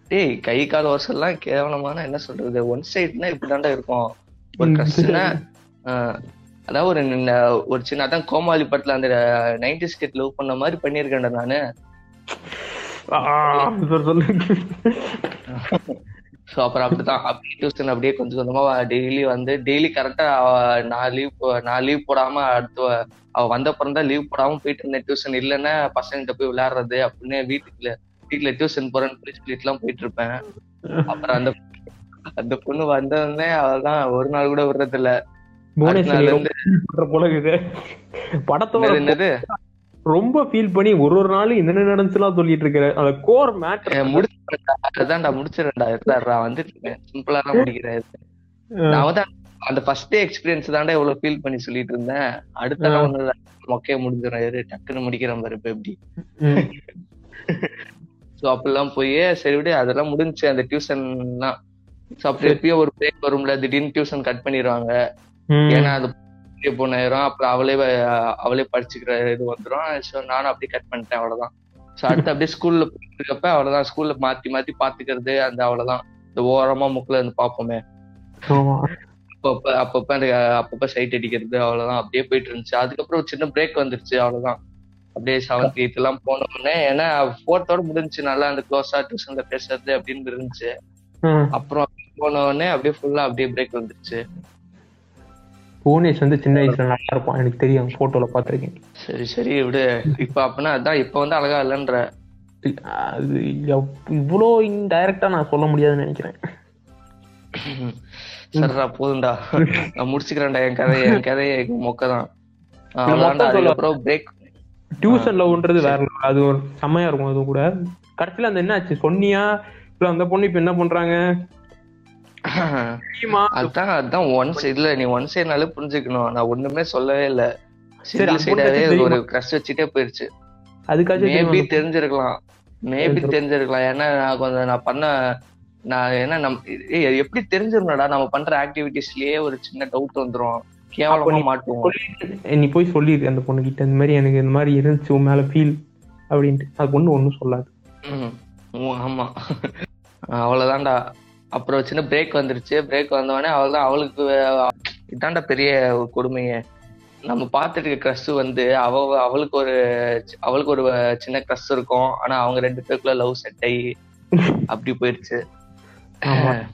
டேய் கை கால் உரசெல்லாம் கேவலமான என்ன சொல்றது ஒன் சைடுனா இப்படிதான்டா இருக்கும் ஒரு. கஷ்டம்னா அதாவது ஒரு ஒரு சின்ன அதான் கோமாளி படத்துல அந்த நைன்டி ஸ்கெட் லவ் பண்ண மாதிரி பண்ணிருக்கேன்டா நானு ஸோ அப்புறம் அப்படிதான் அப்படியே டியூஷன் அப்படியே கொஞ்சம் கொஞ்சமா டெய்லி வந்து டெய்லி கரெக்டா நான் லீவ் நான் லீவ் போடாம அடுத்து அவ வந்த தான் லீவ் போடாம போயிட்டு இருந்தேன். டியூஷன் இல்லைன்னா பசங்கிட்ட போய் விளையாடுறது அப்படின்னு வீட்டுக்குள்ள வீட்டுல டியூஷன் போறேன்னு சொல்லி சொல்லிட்டு எல்லாம் போயிட்டு இருப்பேன். அப்புறம் அந்த அந்த பொண்ணு வந்ததுமே அவதான் ஒரு நாள் கூட விடுறது இல்ல போல படத்தோட ரொம்ப ஃபீல் பண்ணி ஒரு ஒரு நாளும் என்னென்ன நடந்துச்சுலாம் சொல்லிட்டு இருக்கிற அந்த கோர் மேட்டர் அதான்டா முடிச்சிடா இருந்தாரா வந்துட்டு சிம்பிளா தான் முடிக்கிறேன். நான் வந்து அந்த ஃபர்ஸ்ட் எக்ஸ்பீரியன்ஸ் தாண்டா இவ்வளவு ஃபீல் பண்ணி சொல்லிட்டு இருந்தேன். அடுத்த ஒண்ணு மொக்கைய முடிஞ்சிடும் டக்குன்னு முடிக்கிறேன் பாரு இப்ப எப்படி? சோ அப்படிலாம் போய் சரி விடு அதெல்லாம் முடிஞ்சுச்சு அந்த டியூஷன்லாம் சோ அப்படி எப்பயும் ஒரு பிரேக் வரும்ல திடீர்னு டியூஷன் கட் பண்ணிடுவாங்க. ஏன்னா அது பொண்ணாயிரும் அப்புறம் அவளே அவளே படிச்சுக்கிற இது வந்துரும். சோ நானும் அப்படியே கட் பண்ணிட்டேன் அவ்வளவுதான். சோ அடுத்து அப்படியே ஸ்கூல்ல போயிருக்கப்ப அவ்வளவுதான். ஸ்கூல்ல மாத்தி மாத்தி பாத்துக்கிறது அந்த அவ்வளவுதான். இந்த ஓரமா முக்குல இருந்து பாப்போமே. அப்பப்ப அப்பப்ப அந்த அப்பப்ப சைட் அடிக்கிறது அவ்வளவுதான். அப்படியே போயிட்டு இருந்துச்சு. அதுக்கப்புறம் ஒரு சின்ன பிரேக் வந்துருச்சு அவ்வளவுதான். அப்படியே செவன்த் எயித் எல்லாம் போன உடனே ஏன்னா ஃபோர்த்தோட முடிஞ்சுச்சு. நல்லா அந்த க்ளோஸா டியூஷன்ல பேசுறது அப்படின்னு இருந்துச்சு. அப்புறம் போன உடனே அப்படியே ஃபுல்லா அப்படியே பிரேக் வந்துருச்சு. புவனேஷ் வந்து சின்ன வயசுல நல்லா இருப்பான் எனக்கு தெரியும் போட்டோல பாத்திருக்கேன் சரி சரி விடு. இப்ப அப்படின்னா அதான் இப்ப வந்து அழகா இல்லைன்ற. அது இவ்வளோ இன்டைரக்டா நான் சொல்ல முடியாதுன்னு நினைக்கிறேன். சரிடா போதும்டா. நான் முடிச்சுக்கிறேன்டா என் கதையை என் கதையை மொக்கதான். அதுக்கப்புறம் பிரேக் டியூஷன் லவ்ன்றது வேற. அது ஒரு செம்மையா இருக்கும் அது கூட. கடைசியில அந்த என்ன ஆச்சு சொன்னியா? இல்ல அந்த பொண்ணு இப்ப என்ன பண்றாங்க? அதான் அதான் ஒன் சைடுல நீ ஒன் சைடுனாலே புரிஞ்சுக்கணும். நான் ஒண்ணுமே சொல்லவே இல்ல. சிங்கிள் சைடாவே ஒரு கிரஷ் வச்சுட்டே போயிருச்சு. அதுக்காச்சும் மேபி? தெரிஞ்சிருக்கலாம். மேபி தெரிஞ்சிருக்கலாம். ஏன்னா நான் கொஞ்சம் நான் பண்ண நான் என்ன நம் எப்படி தெரிஞ்சிருந்தடா நம்ம பண்ற ஆக்டிவிட்டிஸ்லயே ஒரு சின்ன டவுட் வந்துரும். கேவலமா மாட்டுவோம். நீ போய் சொல்லிடு அந்த பொண்ணு கிட்ட இந்த மாதிரி எனக்கு இந்த மாதிரி இருந்துச்சு உன் மேல ஃபீல் அப்படின்ட்டு. அது பொண்ணு ஒண்ணும் சொல்லாது. ஆமா. அவ்வளவுதான்டா. அப்புறம் சின்ன பிரேக் வந்துருச்சு. பிரேக் வந்தவொடனே அவள்தான் அவளுக்கு வே- இதான்டா பெரிய கொடுமையே. நம்ம பார்த்துட்டு இருக்க க்ரஷ் வந்து அவ அவளுக்கு ஒரு அவளுக்கு ஒரு சின்ன க்ரஷ் இருக்கும். ஆனா அவங்க ரெண்டு பேருக்குள்ள லவ் செட் ஆகி அப்படி போயிருச்சு. தான்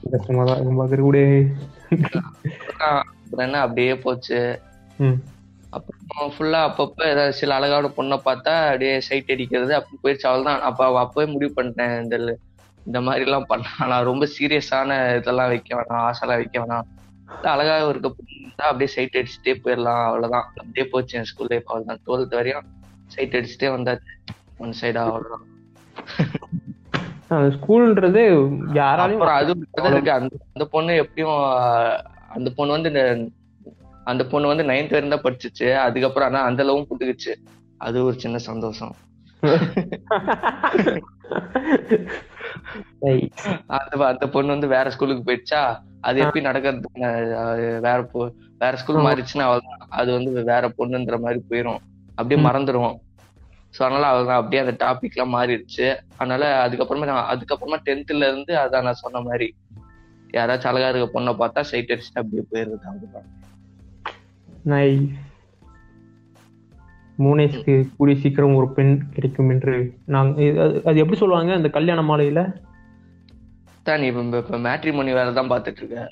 அப்புறம் என்ன அப்படியே போச்சு. அப்புறம் ஃபுல்லா அப்பப்ப ஏதாவது சில அழகான பொண்ணை பார்த்தா அப்படியே சைட் அடிக்கிறது அப்படி போயிடுச்சு அவள்தான். அப்ப அவ அப்பவே முடிவு பண்ணிட்டேன் இந்த இந்த மாதிரி எல்லாம் பண்ணா நான் ரொம்ப சீரியஸான இதெல்லாம் வைக்க வேணாம் ஆசைலாம் வைக்க வேணாம். இல்ல அழகா இருக்க பொண்ணு அப்படியே சைட் அடிச்சுட்டே போயிடலாம் அவ்வளவுதான். அப்படியே போச்சு என் ஸ்கூல் லைஃப் அவ்வளவுதான். டுவெல்த் வரையும் சைட் அடிச்சுட்டே வந்தாச்சு. ஒன் சைடா அவ்வளவுதான். அந்த ஸ்கூல்ன்றது யாராலையும் அது இருக்கு. அந்த அந்த பொண்ணு எப்படியும் அந்த பொண்ணு வந்து அந்த பொண்ணு வந்து நைன்த் வரையும் தான் படிச்சுச்சு. அதுக்கப்புறம் ஆனா அந்த லவும் புட்டுக்குச்சு அது ஒரு சின்ன சந்தோஷம். அந்த அந்த பொண்ணு வந்து வேற ஸ்கூலுக்கு போயிடுச்சா? அது எப்படி நடக்கிறது வேற பொ- வேற ஸ்கூல் மாறிச்சுன்னா அவ்வளவுதான் அது வந்து வேற பொண்ணுன்ற மாதிரி போயிரும். அப்படியே ம். மறந்துடும் ஸோ அதனால அவ்வளவுதான் அப்படியே அந்த டாபிக் எல்லாம் மாறிடுச்சு. அதனால அதுக்கப்புறமா நான் அதுக்கப்புறமா டென்த்ல இருந்து அதான் நான் சொன்ன மாதிரி யாராச்சும் அழகா இருக்க பொண்ணை பார்த்தா சைட் அடிச்சுட்டு அப்படியே அவ்வளவுதான். Nice. மூனேஷ்க்கு கூடிய சீக்கிரம் ஒரு பெண் கிடைக்கும் என்று நான் இது- அது- எப்படி சொல்லுவாங்க? அந்த கல்யாண மாலையில? தான் நீ இப்ப இப்ப மேட்ரிமோனி வேலை தான் பார்த்துட்டு இருக்க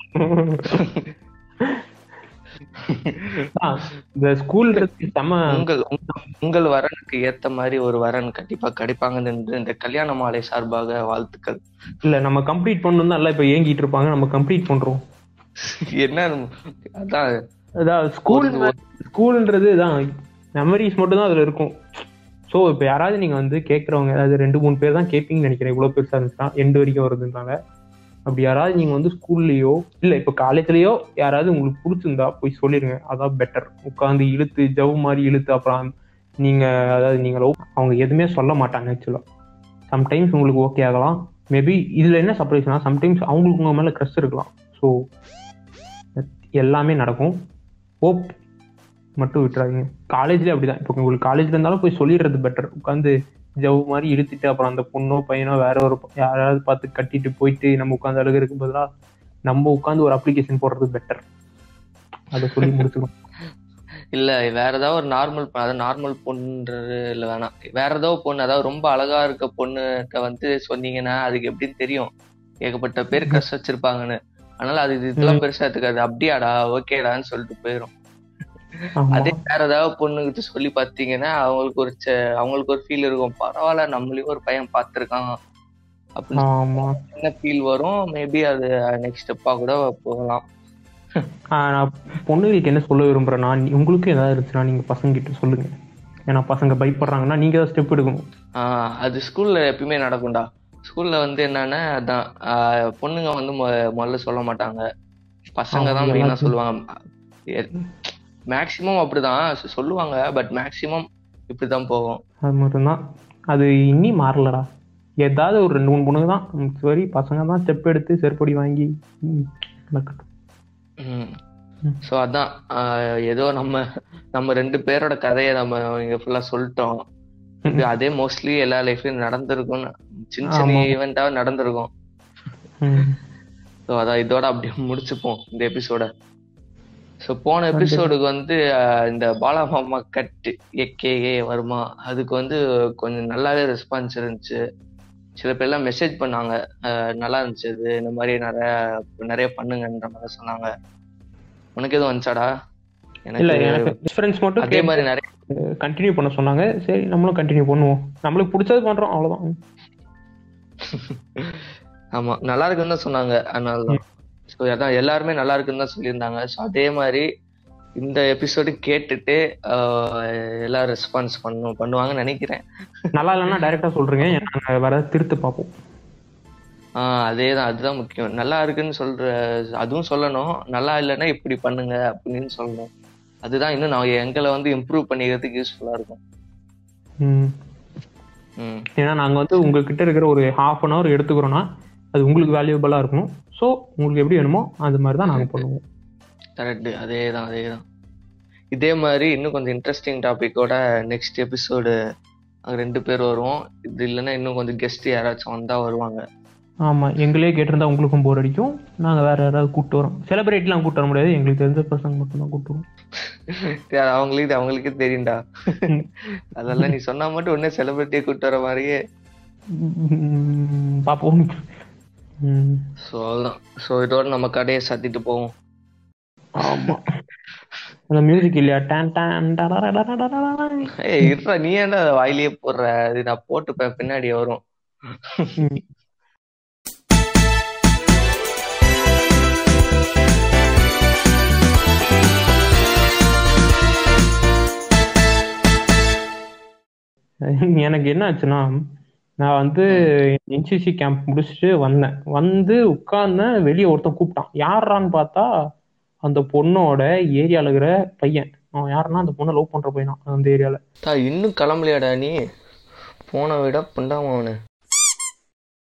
ஆ, இந்த ஸ்கூல் செம்ம உங்கள் உங்க- உங்கள் வரனுக்கு ஏத்த மாதிரி ஒரு வரன் கண்டிப்பா கிடைப்பாங்கன்னு இந்த கல்யாண மாலை சார்பாக வாழ்த்துக்கள். இல்ல நம்ம கம்ப்ளீட் பண்ணணும் தான் இப்ப ஏங்கிட்டு இருப்பாங்க நம்ம கம்ப்ளீட் பண்றோம். என்ன அதான் அதான் ஸ்கூல் ஸ்கூல்ன்றது தான். மெமரிஸ் மட்டும் தான் அதுல இருக்கும். ஸோ இப்போ யாராவது நீங்கள் வந்து கேட்குறவங்க அதாவது ரெண்டு மூணு பேர் தான் கேட்பீங்கன்னு நினைக்கிறேன். இவ்வளோ பெருசாக இருந்துச்சுன்னா எண்டு வரைக்கும் வருதுன்றாங்க அப்படி யாராவது நீங்கள் வந்து ஸ்கூல்லையோ இல்லை இப்போ காலேஜ்லேயோ யாராவது உங்களுக்கு பிடிச்சிருந்தா போய் சொல்லிடுங்க அதான் பெட்டர் உட்காந்து இழுத்து ஜவு மாதிரி இழுத்து அப்புறம் நீங்கள் அதாவது நீங்களோ அவங்க எதுவுமே சொல்ல மாட்டாங்க ஆக்சுவலாக சம்டைம்ஸ் உங்களுக்கு ஓகே ஆகலாம். மேபி இதில் என்ன சர்ப்ரைஸ்னா சம்டைம்ஸ் அவங்களுக்கு உங்கள் மேலே க்ரெஸ் இருக்கலாம். ஸோ எல்லாமே நடக்கும். ஹோப் மட்டும் விட்டுறாதீங்க. காலேஜ்லேயே அப்படிதான். இப்போ உங்களுக்கு காலேஜ்ல இருந்தாலும் போய் சொல்லிடுறது பெட்டர் உட்காந்து ஜவ் மாதிரி இழுத்துட்டு அப்புறம் அந்த பொண்ணோ பையனோ வேற ஒரு யாராவது பார்த்து கட்டிட்டு போயிட்டு நம்ம உட்காந்து அழுகிறதுக்கு பதிலா நம்ம உட்காந்து ஒரு அப்ளிகேஷன் போடுறது பெட்டர் அதை சொல்லி முடிச்சுக்கணும். இல்ல வேற ஏதாவது ஒரு நார்மல் அதாவது நார்மல் பொண்ணுன்றது இல்ல வேணாம். வேற ஏதாவது பொண்ணு அதாவது ரொம்ப அழகா இருக்க பொண்ணுகிட்ட வந்து சொன்னீங்கன்னா அதுக்கு எப்படின்னு தெரியும். ஏகப்பட்ட பேர் கஷ்ட வச்சிருப்பாங்கன்னு. அதனால அது இது- இதெல்லாம் பெருசா எடுத்துக்காது. அப்படியாடா ஓகேடான்னு சொல்லிட்டு போயிரும். ஆமா. அதே வேற ஏதாவது பொண்ணுகிட்ட சொல்லி பாத்தீங்கன்னா அவங்களுக்கு ஒரு அவங்களுக்கு ஒரு ஃபீல் இருக்கும். பரவாயில்ல நம்மளையும் ஒரு பையன் பார்த்திருக்கான். என்ன ஃபீல் வரும்? மேபி அது நெக்ஸ்ட் ஸ்டெப்பா கூட போகலாம். நான் பொண்ணுங்களுக்கு என்ன சொல்ல விரும்புறேன் நான் உங்களுக்கு ஏதாவது இருந்துச்சுன்னா நீங்க பசங்க கிட்ட சொல்லுங்க. ஏன்னா பசங்க பயப்படுறாங்கன்னா நீங்க தான் ஸ்டெப் எடுக்கணும். அது ஸ்கூல்ல எப்பயுமே நடக்கும்டா. ஸ்கூல்ல வந்து என்னன்னா அதான் பொண்ணுங்க வந்து முதல்ல சொல்ல மாட்டாங்க. பசங்க தான் மெயினா. சொல்லுவாங்க. மேக்சிமம் அப்படிதான். சொல்லுவாங்க பட் மேக்சிமம் இப்படிதான் போகும். அது மட்டும்தான். அது இன்னி மாறலடா. ஏதாவது ஒரு ரெண்டு மூணு பொண்ணுங்க தான் சரி பசங்க தான் ஸ்டெப் எடுத்து செருப்படி வாங்கி. ஸோ அதான். ஏதோ நம்ம நம்ம ரெண்டு பேரோட கதையை நம்ம இங்க ஃபுல்லா சொல்லிட்டோம். அதே மோஸ்ட்லி எல்லா லைஃப்லயும் நடந்திருக்கும்னு சின்ன சின்ன ஆமா. ஈவெண்ட்டாவது நடந்திருக்கும். ஸோ அதான் இதோட அப்படியே முடிச்சுப்போம் இந்த எபிசோட ஸோ போன எபிசோடுக்கு வந்து இந்த பாலாமாமா கட்டு ஏகேஏ வருமா? அதுக்கு வந்து கொஞ்சம் நல்லாவே ரெஸ்பான்ஸ் இருந்துச்சு. சில பேர்லாம் மெசேஜ் பண்ணாங்க. நல்லா இருந்துச்சு இது. இந்த மாதிரி நிறைய நிறைய பண்ணுங்கன்ற மாதிரி சொன்னாங்க. உனக்கு எதுவும் வந்துச்சாடா? இல்ல எனக்கு மட்டும் அதே மாதிரி நிறைய கண்டினியூ பண்ண சொன்னாங்க. சரி நம்மளும் கண்டினியூ பண்ணுவோம். நம்மளுக்கு பிடிச்சது பண்றோம் அவ்வளவுதான். ஆமா நல்லா இருக்குன்னு தான் சொன்னாங்க. அதனால தான் ஸோ அதான் எல்லாருமே நல்லா இருக்குன்னு தான் சொல்லியிருந்தாங்க. ஸோ அதே மாதிரி இந்த எபிசோடு கேட்டுட்டு ஆஹ், எல்லாரும் ரெஸ்பான்ஸ் பண்ணும் பண்ணுவாங்கன்னு நினைக்கிறேன். நல்லா இல்லைன்னா டைரக்டா சொல்றீங்க. நாங்க வேற திருத்து பார்ப்போம். ஆஹ் அதே தான் அதுதான் முக்கியம். நல்லா இருக்குன்னு சொல்ற அதுவும் சொல்லணும். நல்லா இல்லைன்னா இப்படி பண்ணுங்க அப்படின்னு சொல்லணும். அதுதான் இன்னும் நான் எங்களை வந்து இம்ப்ரூவ் பண்ணிக்கிறதுக்கு யூஸ்ஃபுல்லா இருக்கும். ம். ம். ஏன்னா நாங்க வந்து உங்ககிட்ட இருக்கிற ஒரு ஹாஃப் அன் ஹவர் எடுத்துக்கிறோம்னா அது உங்களுக்கு வேல்யூபிளா இருக்கணும். ஸோ உங்களுக்கு எப்படி வேணுமோ அது மாதிரி தான் நாங்க பண்ணுவோம். கரெக்ட் அதே தான் அதே தான் இதே மாதிரி இன்னும் கொஞ்சம் இன்ட்ரெஸ்டிங் டாபிக்கோட நெக்ஸ்ட் எபிசோடு ரெண்டு பேர் வருவோம். இது இல்லைன்னா இன்னும் கொஞ்சம் கெஸ்ட் யாராச்சும் வந்தா வருவாங்க. ஆமா எங்களே கேட்டிருந்தா உங்களுக்கும் போர் அடிக்கும். நாங்க வேற யாராவது கூப்பிட்டு வரோம். செலிபிரிட்டிலாம் கூப்பிட்டு வர முடியாது. எங்களுக்கு தெரிஞ்ச பசங்க மட்டும் தான் கூப்பிட்டு வரோம். அவங்களுக்கு அவங்களுக்கே தெரியும்டா. அதெல்லாம் நீ சொன்னா மட்டும் உடனே செலிபிரிட்டியை கூப்பிட்டு வர மாதிரியே. பார்ப்போம் ஸோ அவ்வளோதான் ஸோ இதோட நம்ம கடையை சாத்திட்டு போவோம். ஆமாம் அந்த மியூசிக் இல்லையா? டான் டான் ஏய் நீ ஏன்டா வாயிலேயே போடுற? அது நான் போட்டுப்பேன் பின்னாடி வரும். எனக்கு என்ன ஆச்சுன்னா நான் வந்து என்சிசி கேம்ப் முடிச்சுட்டு வந்தேன். வந்து உட்கார்ந்தேன் வெளியே ஒருத்தன் கூப்பிட்டான். யாரான்னு பார்த்தா அந்த பொண்ணோட ஏரியால இருக்கிற பையன். அவன் யாருன்னா அந்த பொண்ணை லவ் பண்ற பையனா அந்த ஏரியால. தா இன்னும் கிளம்பலையாடா நீ? போன விட புண்டாம அவனு.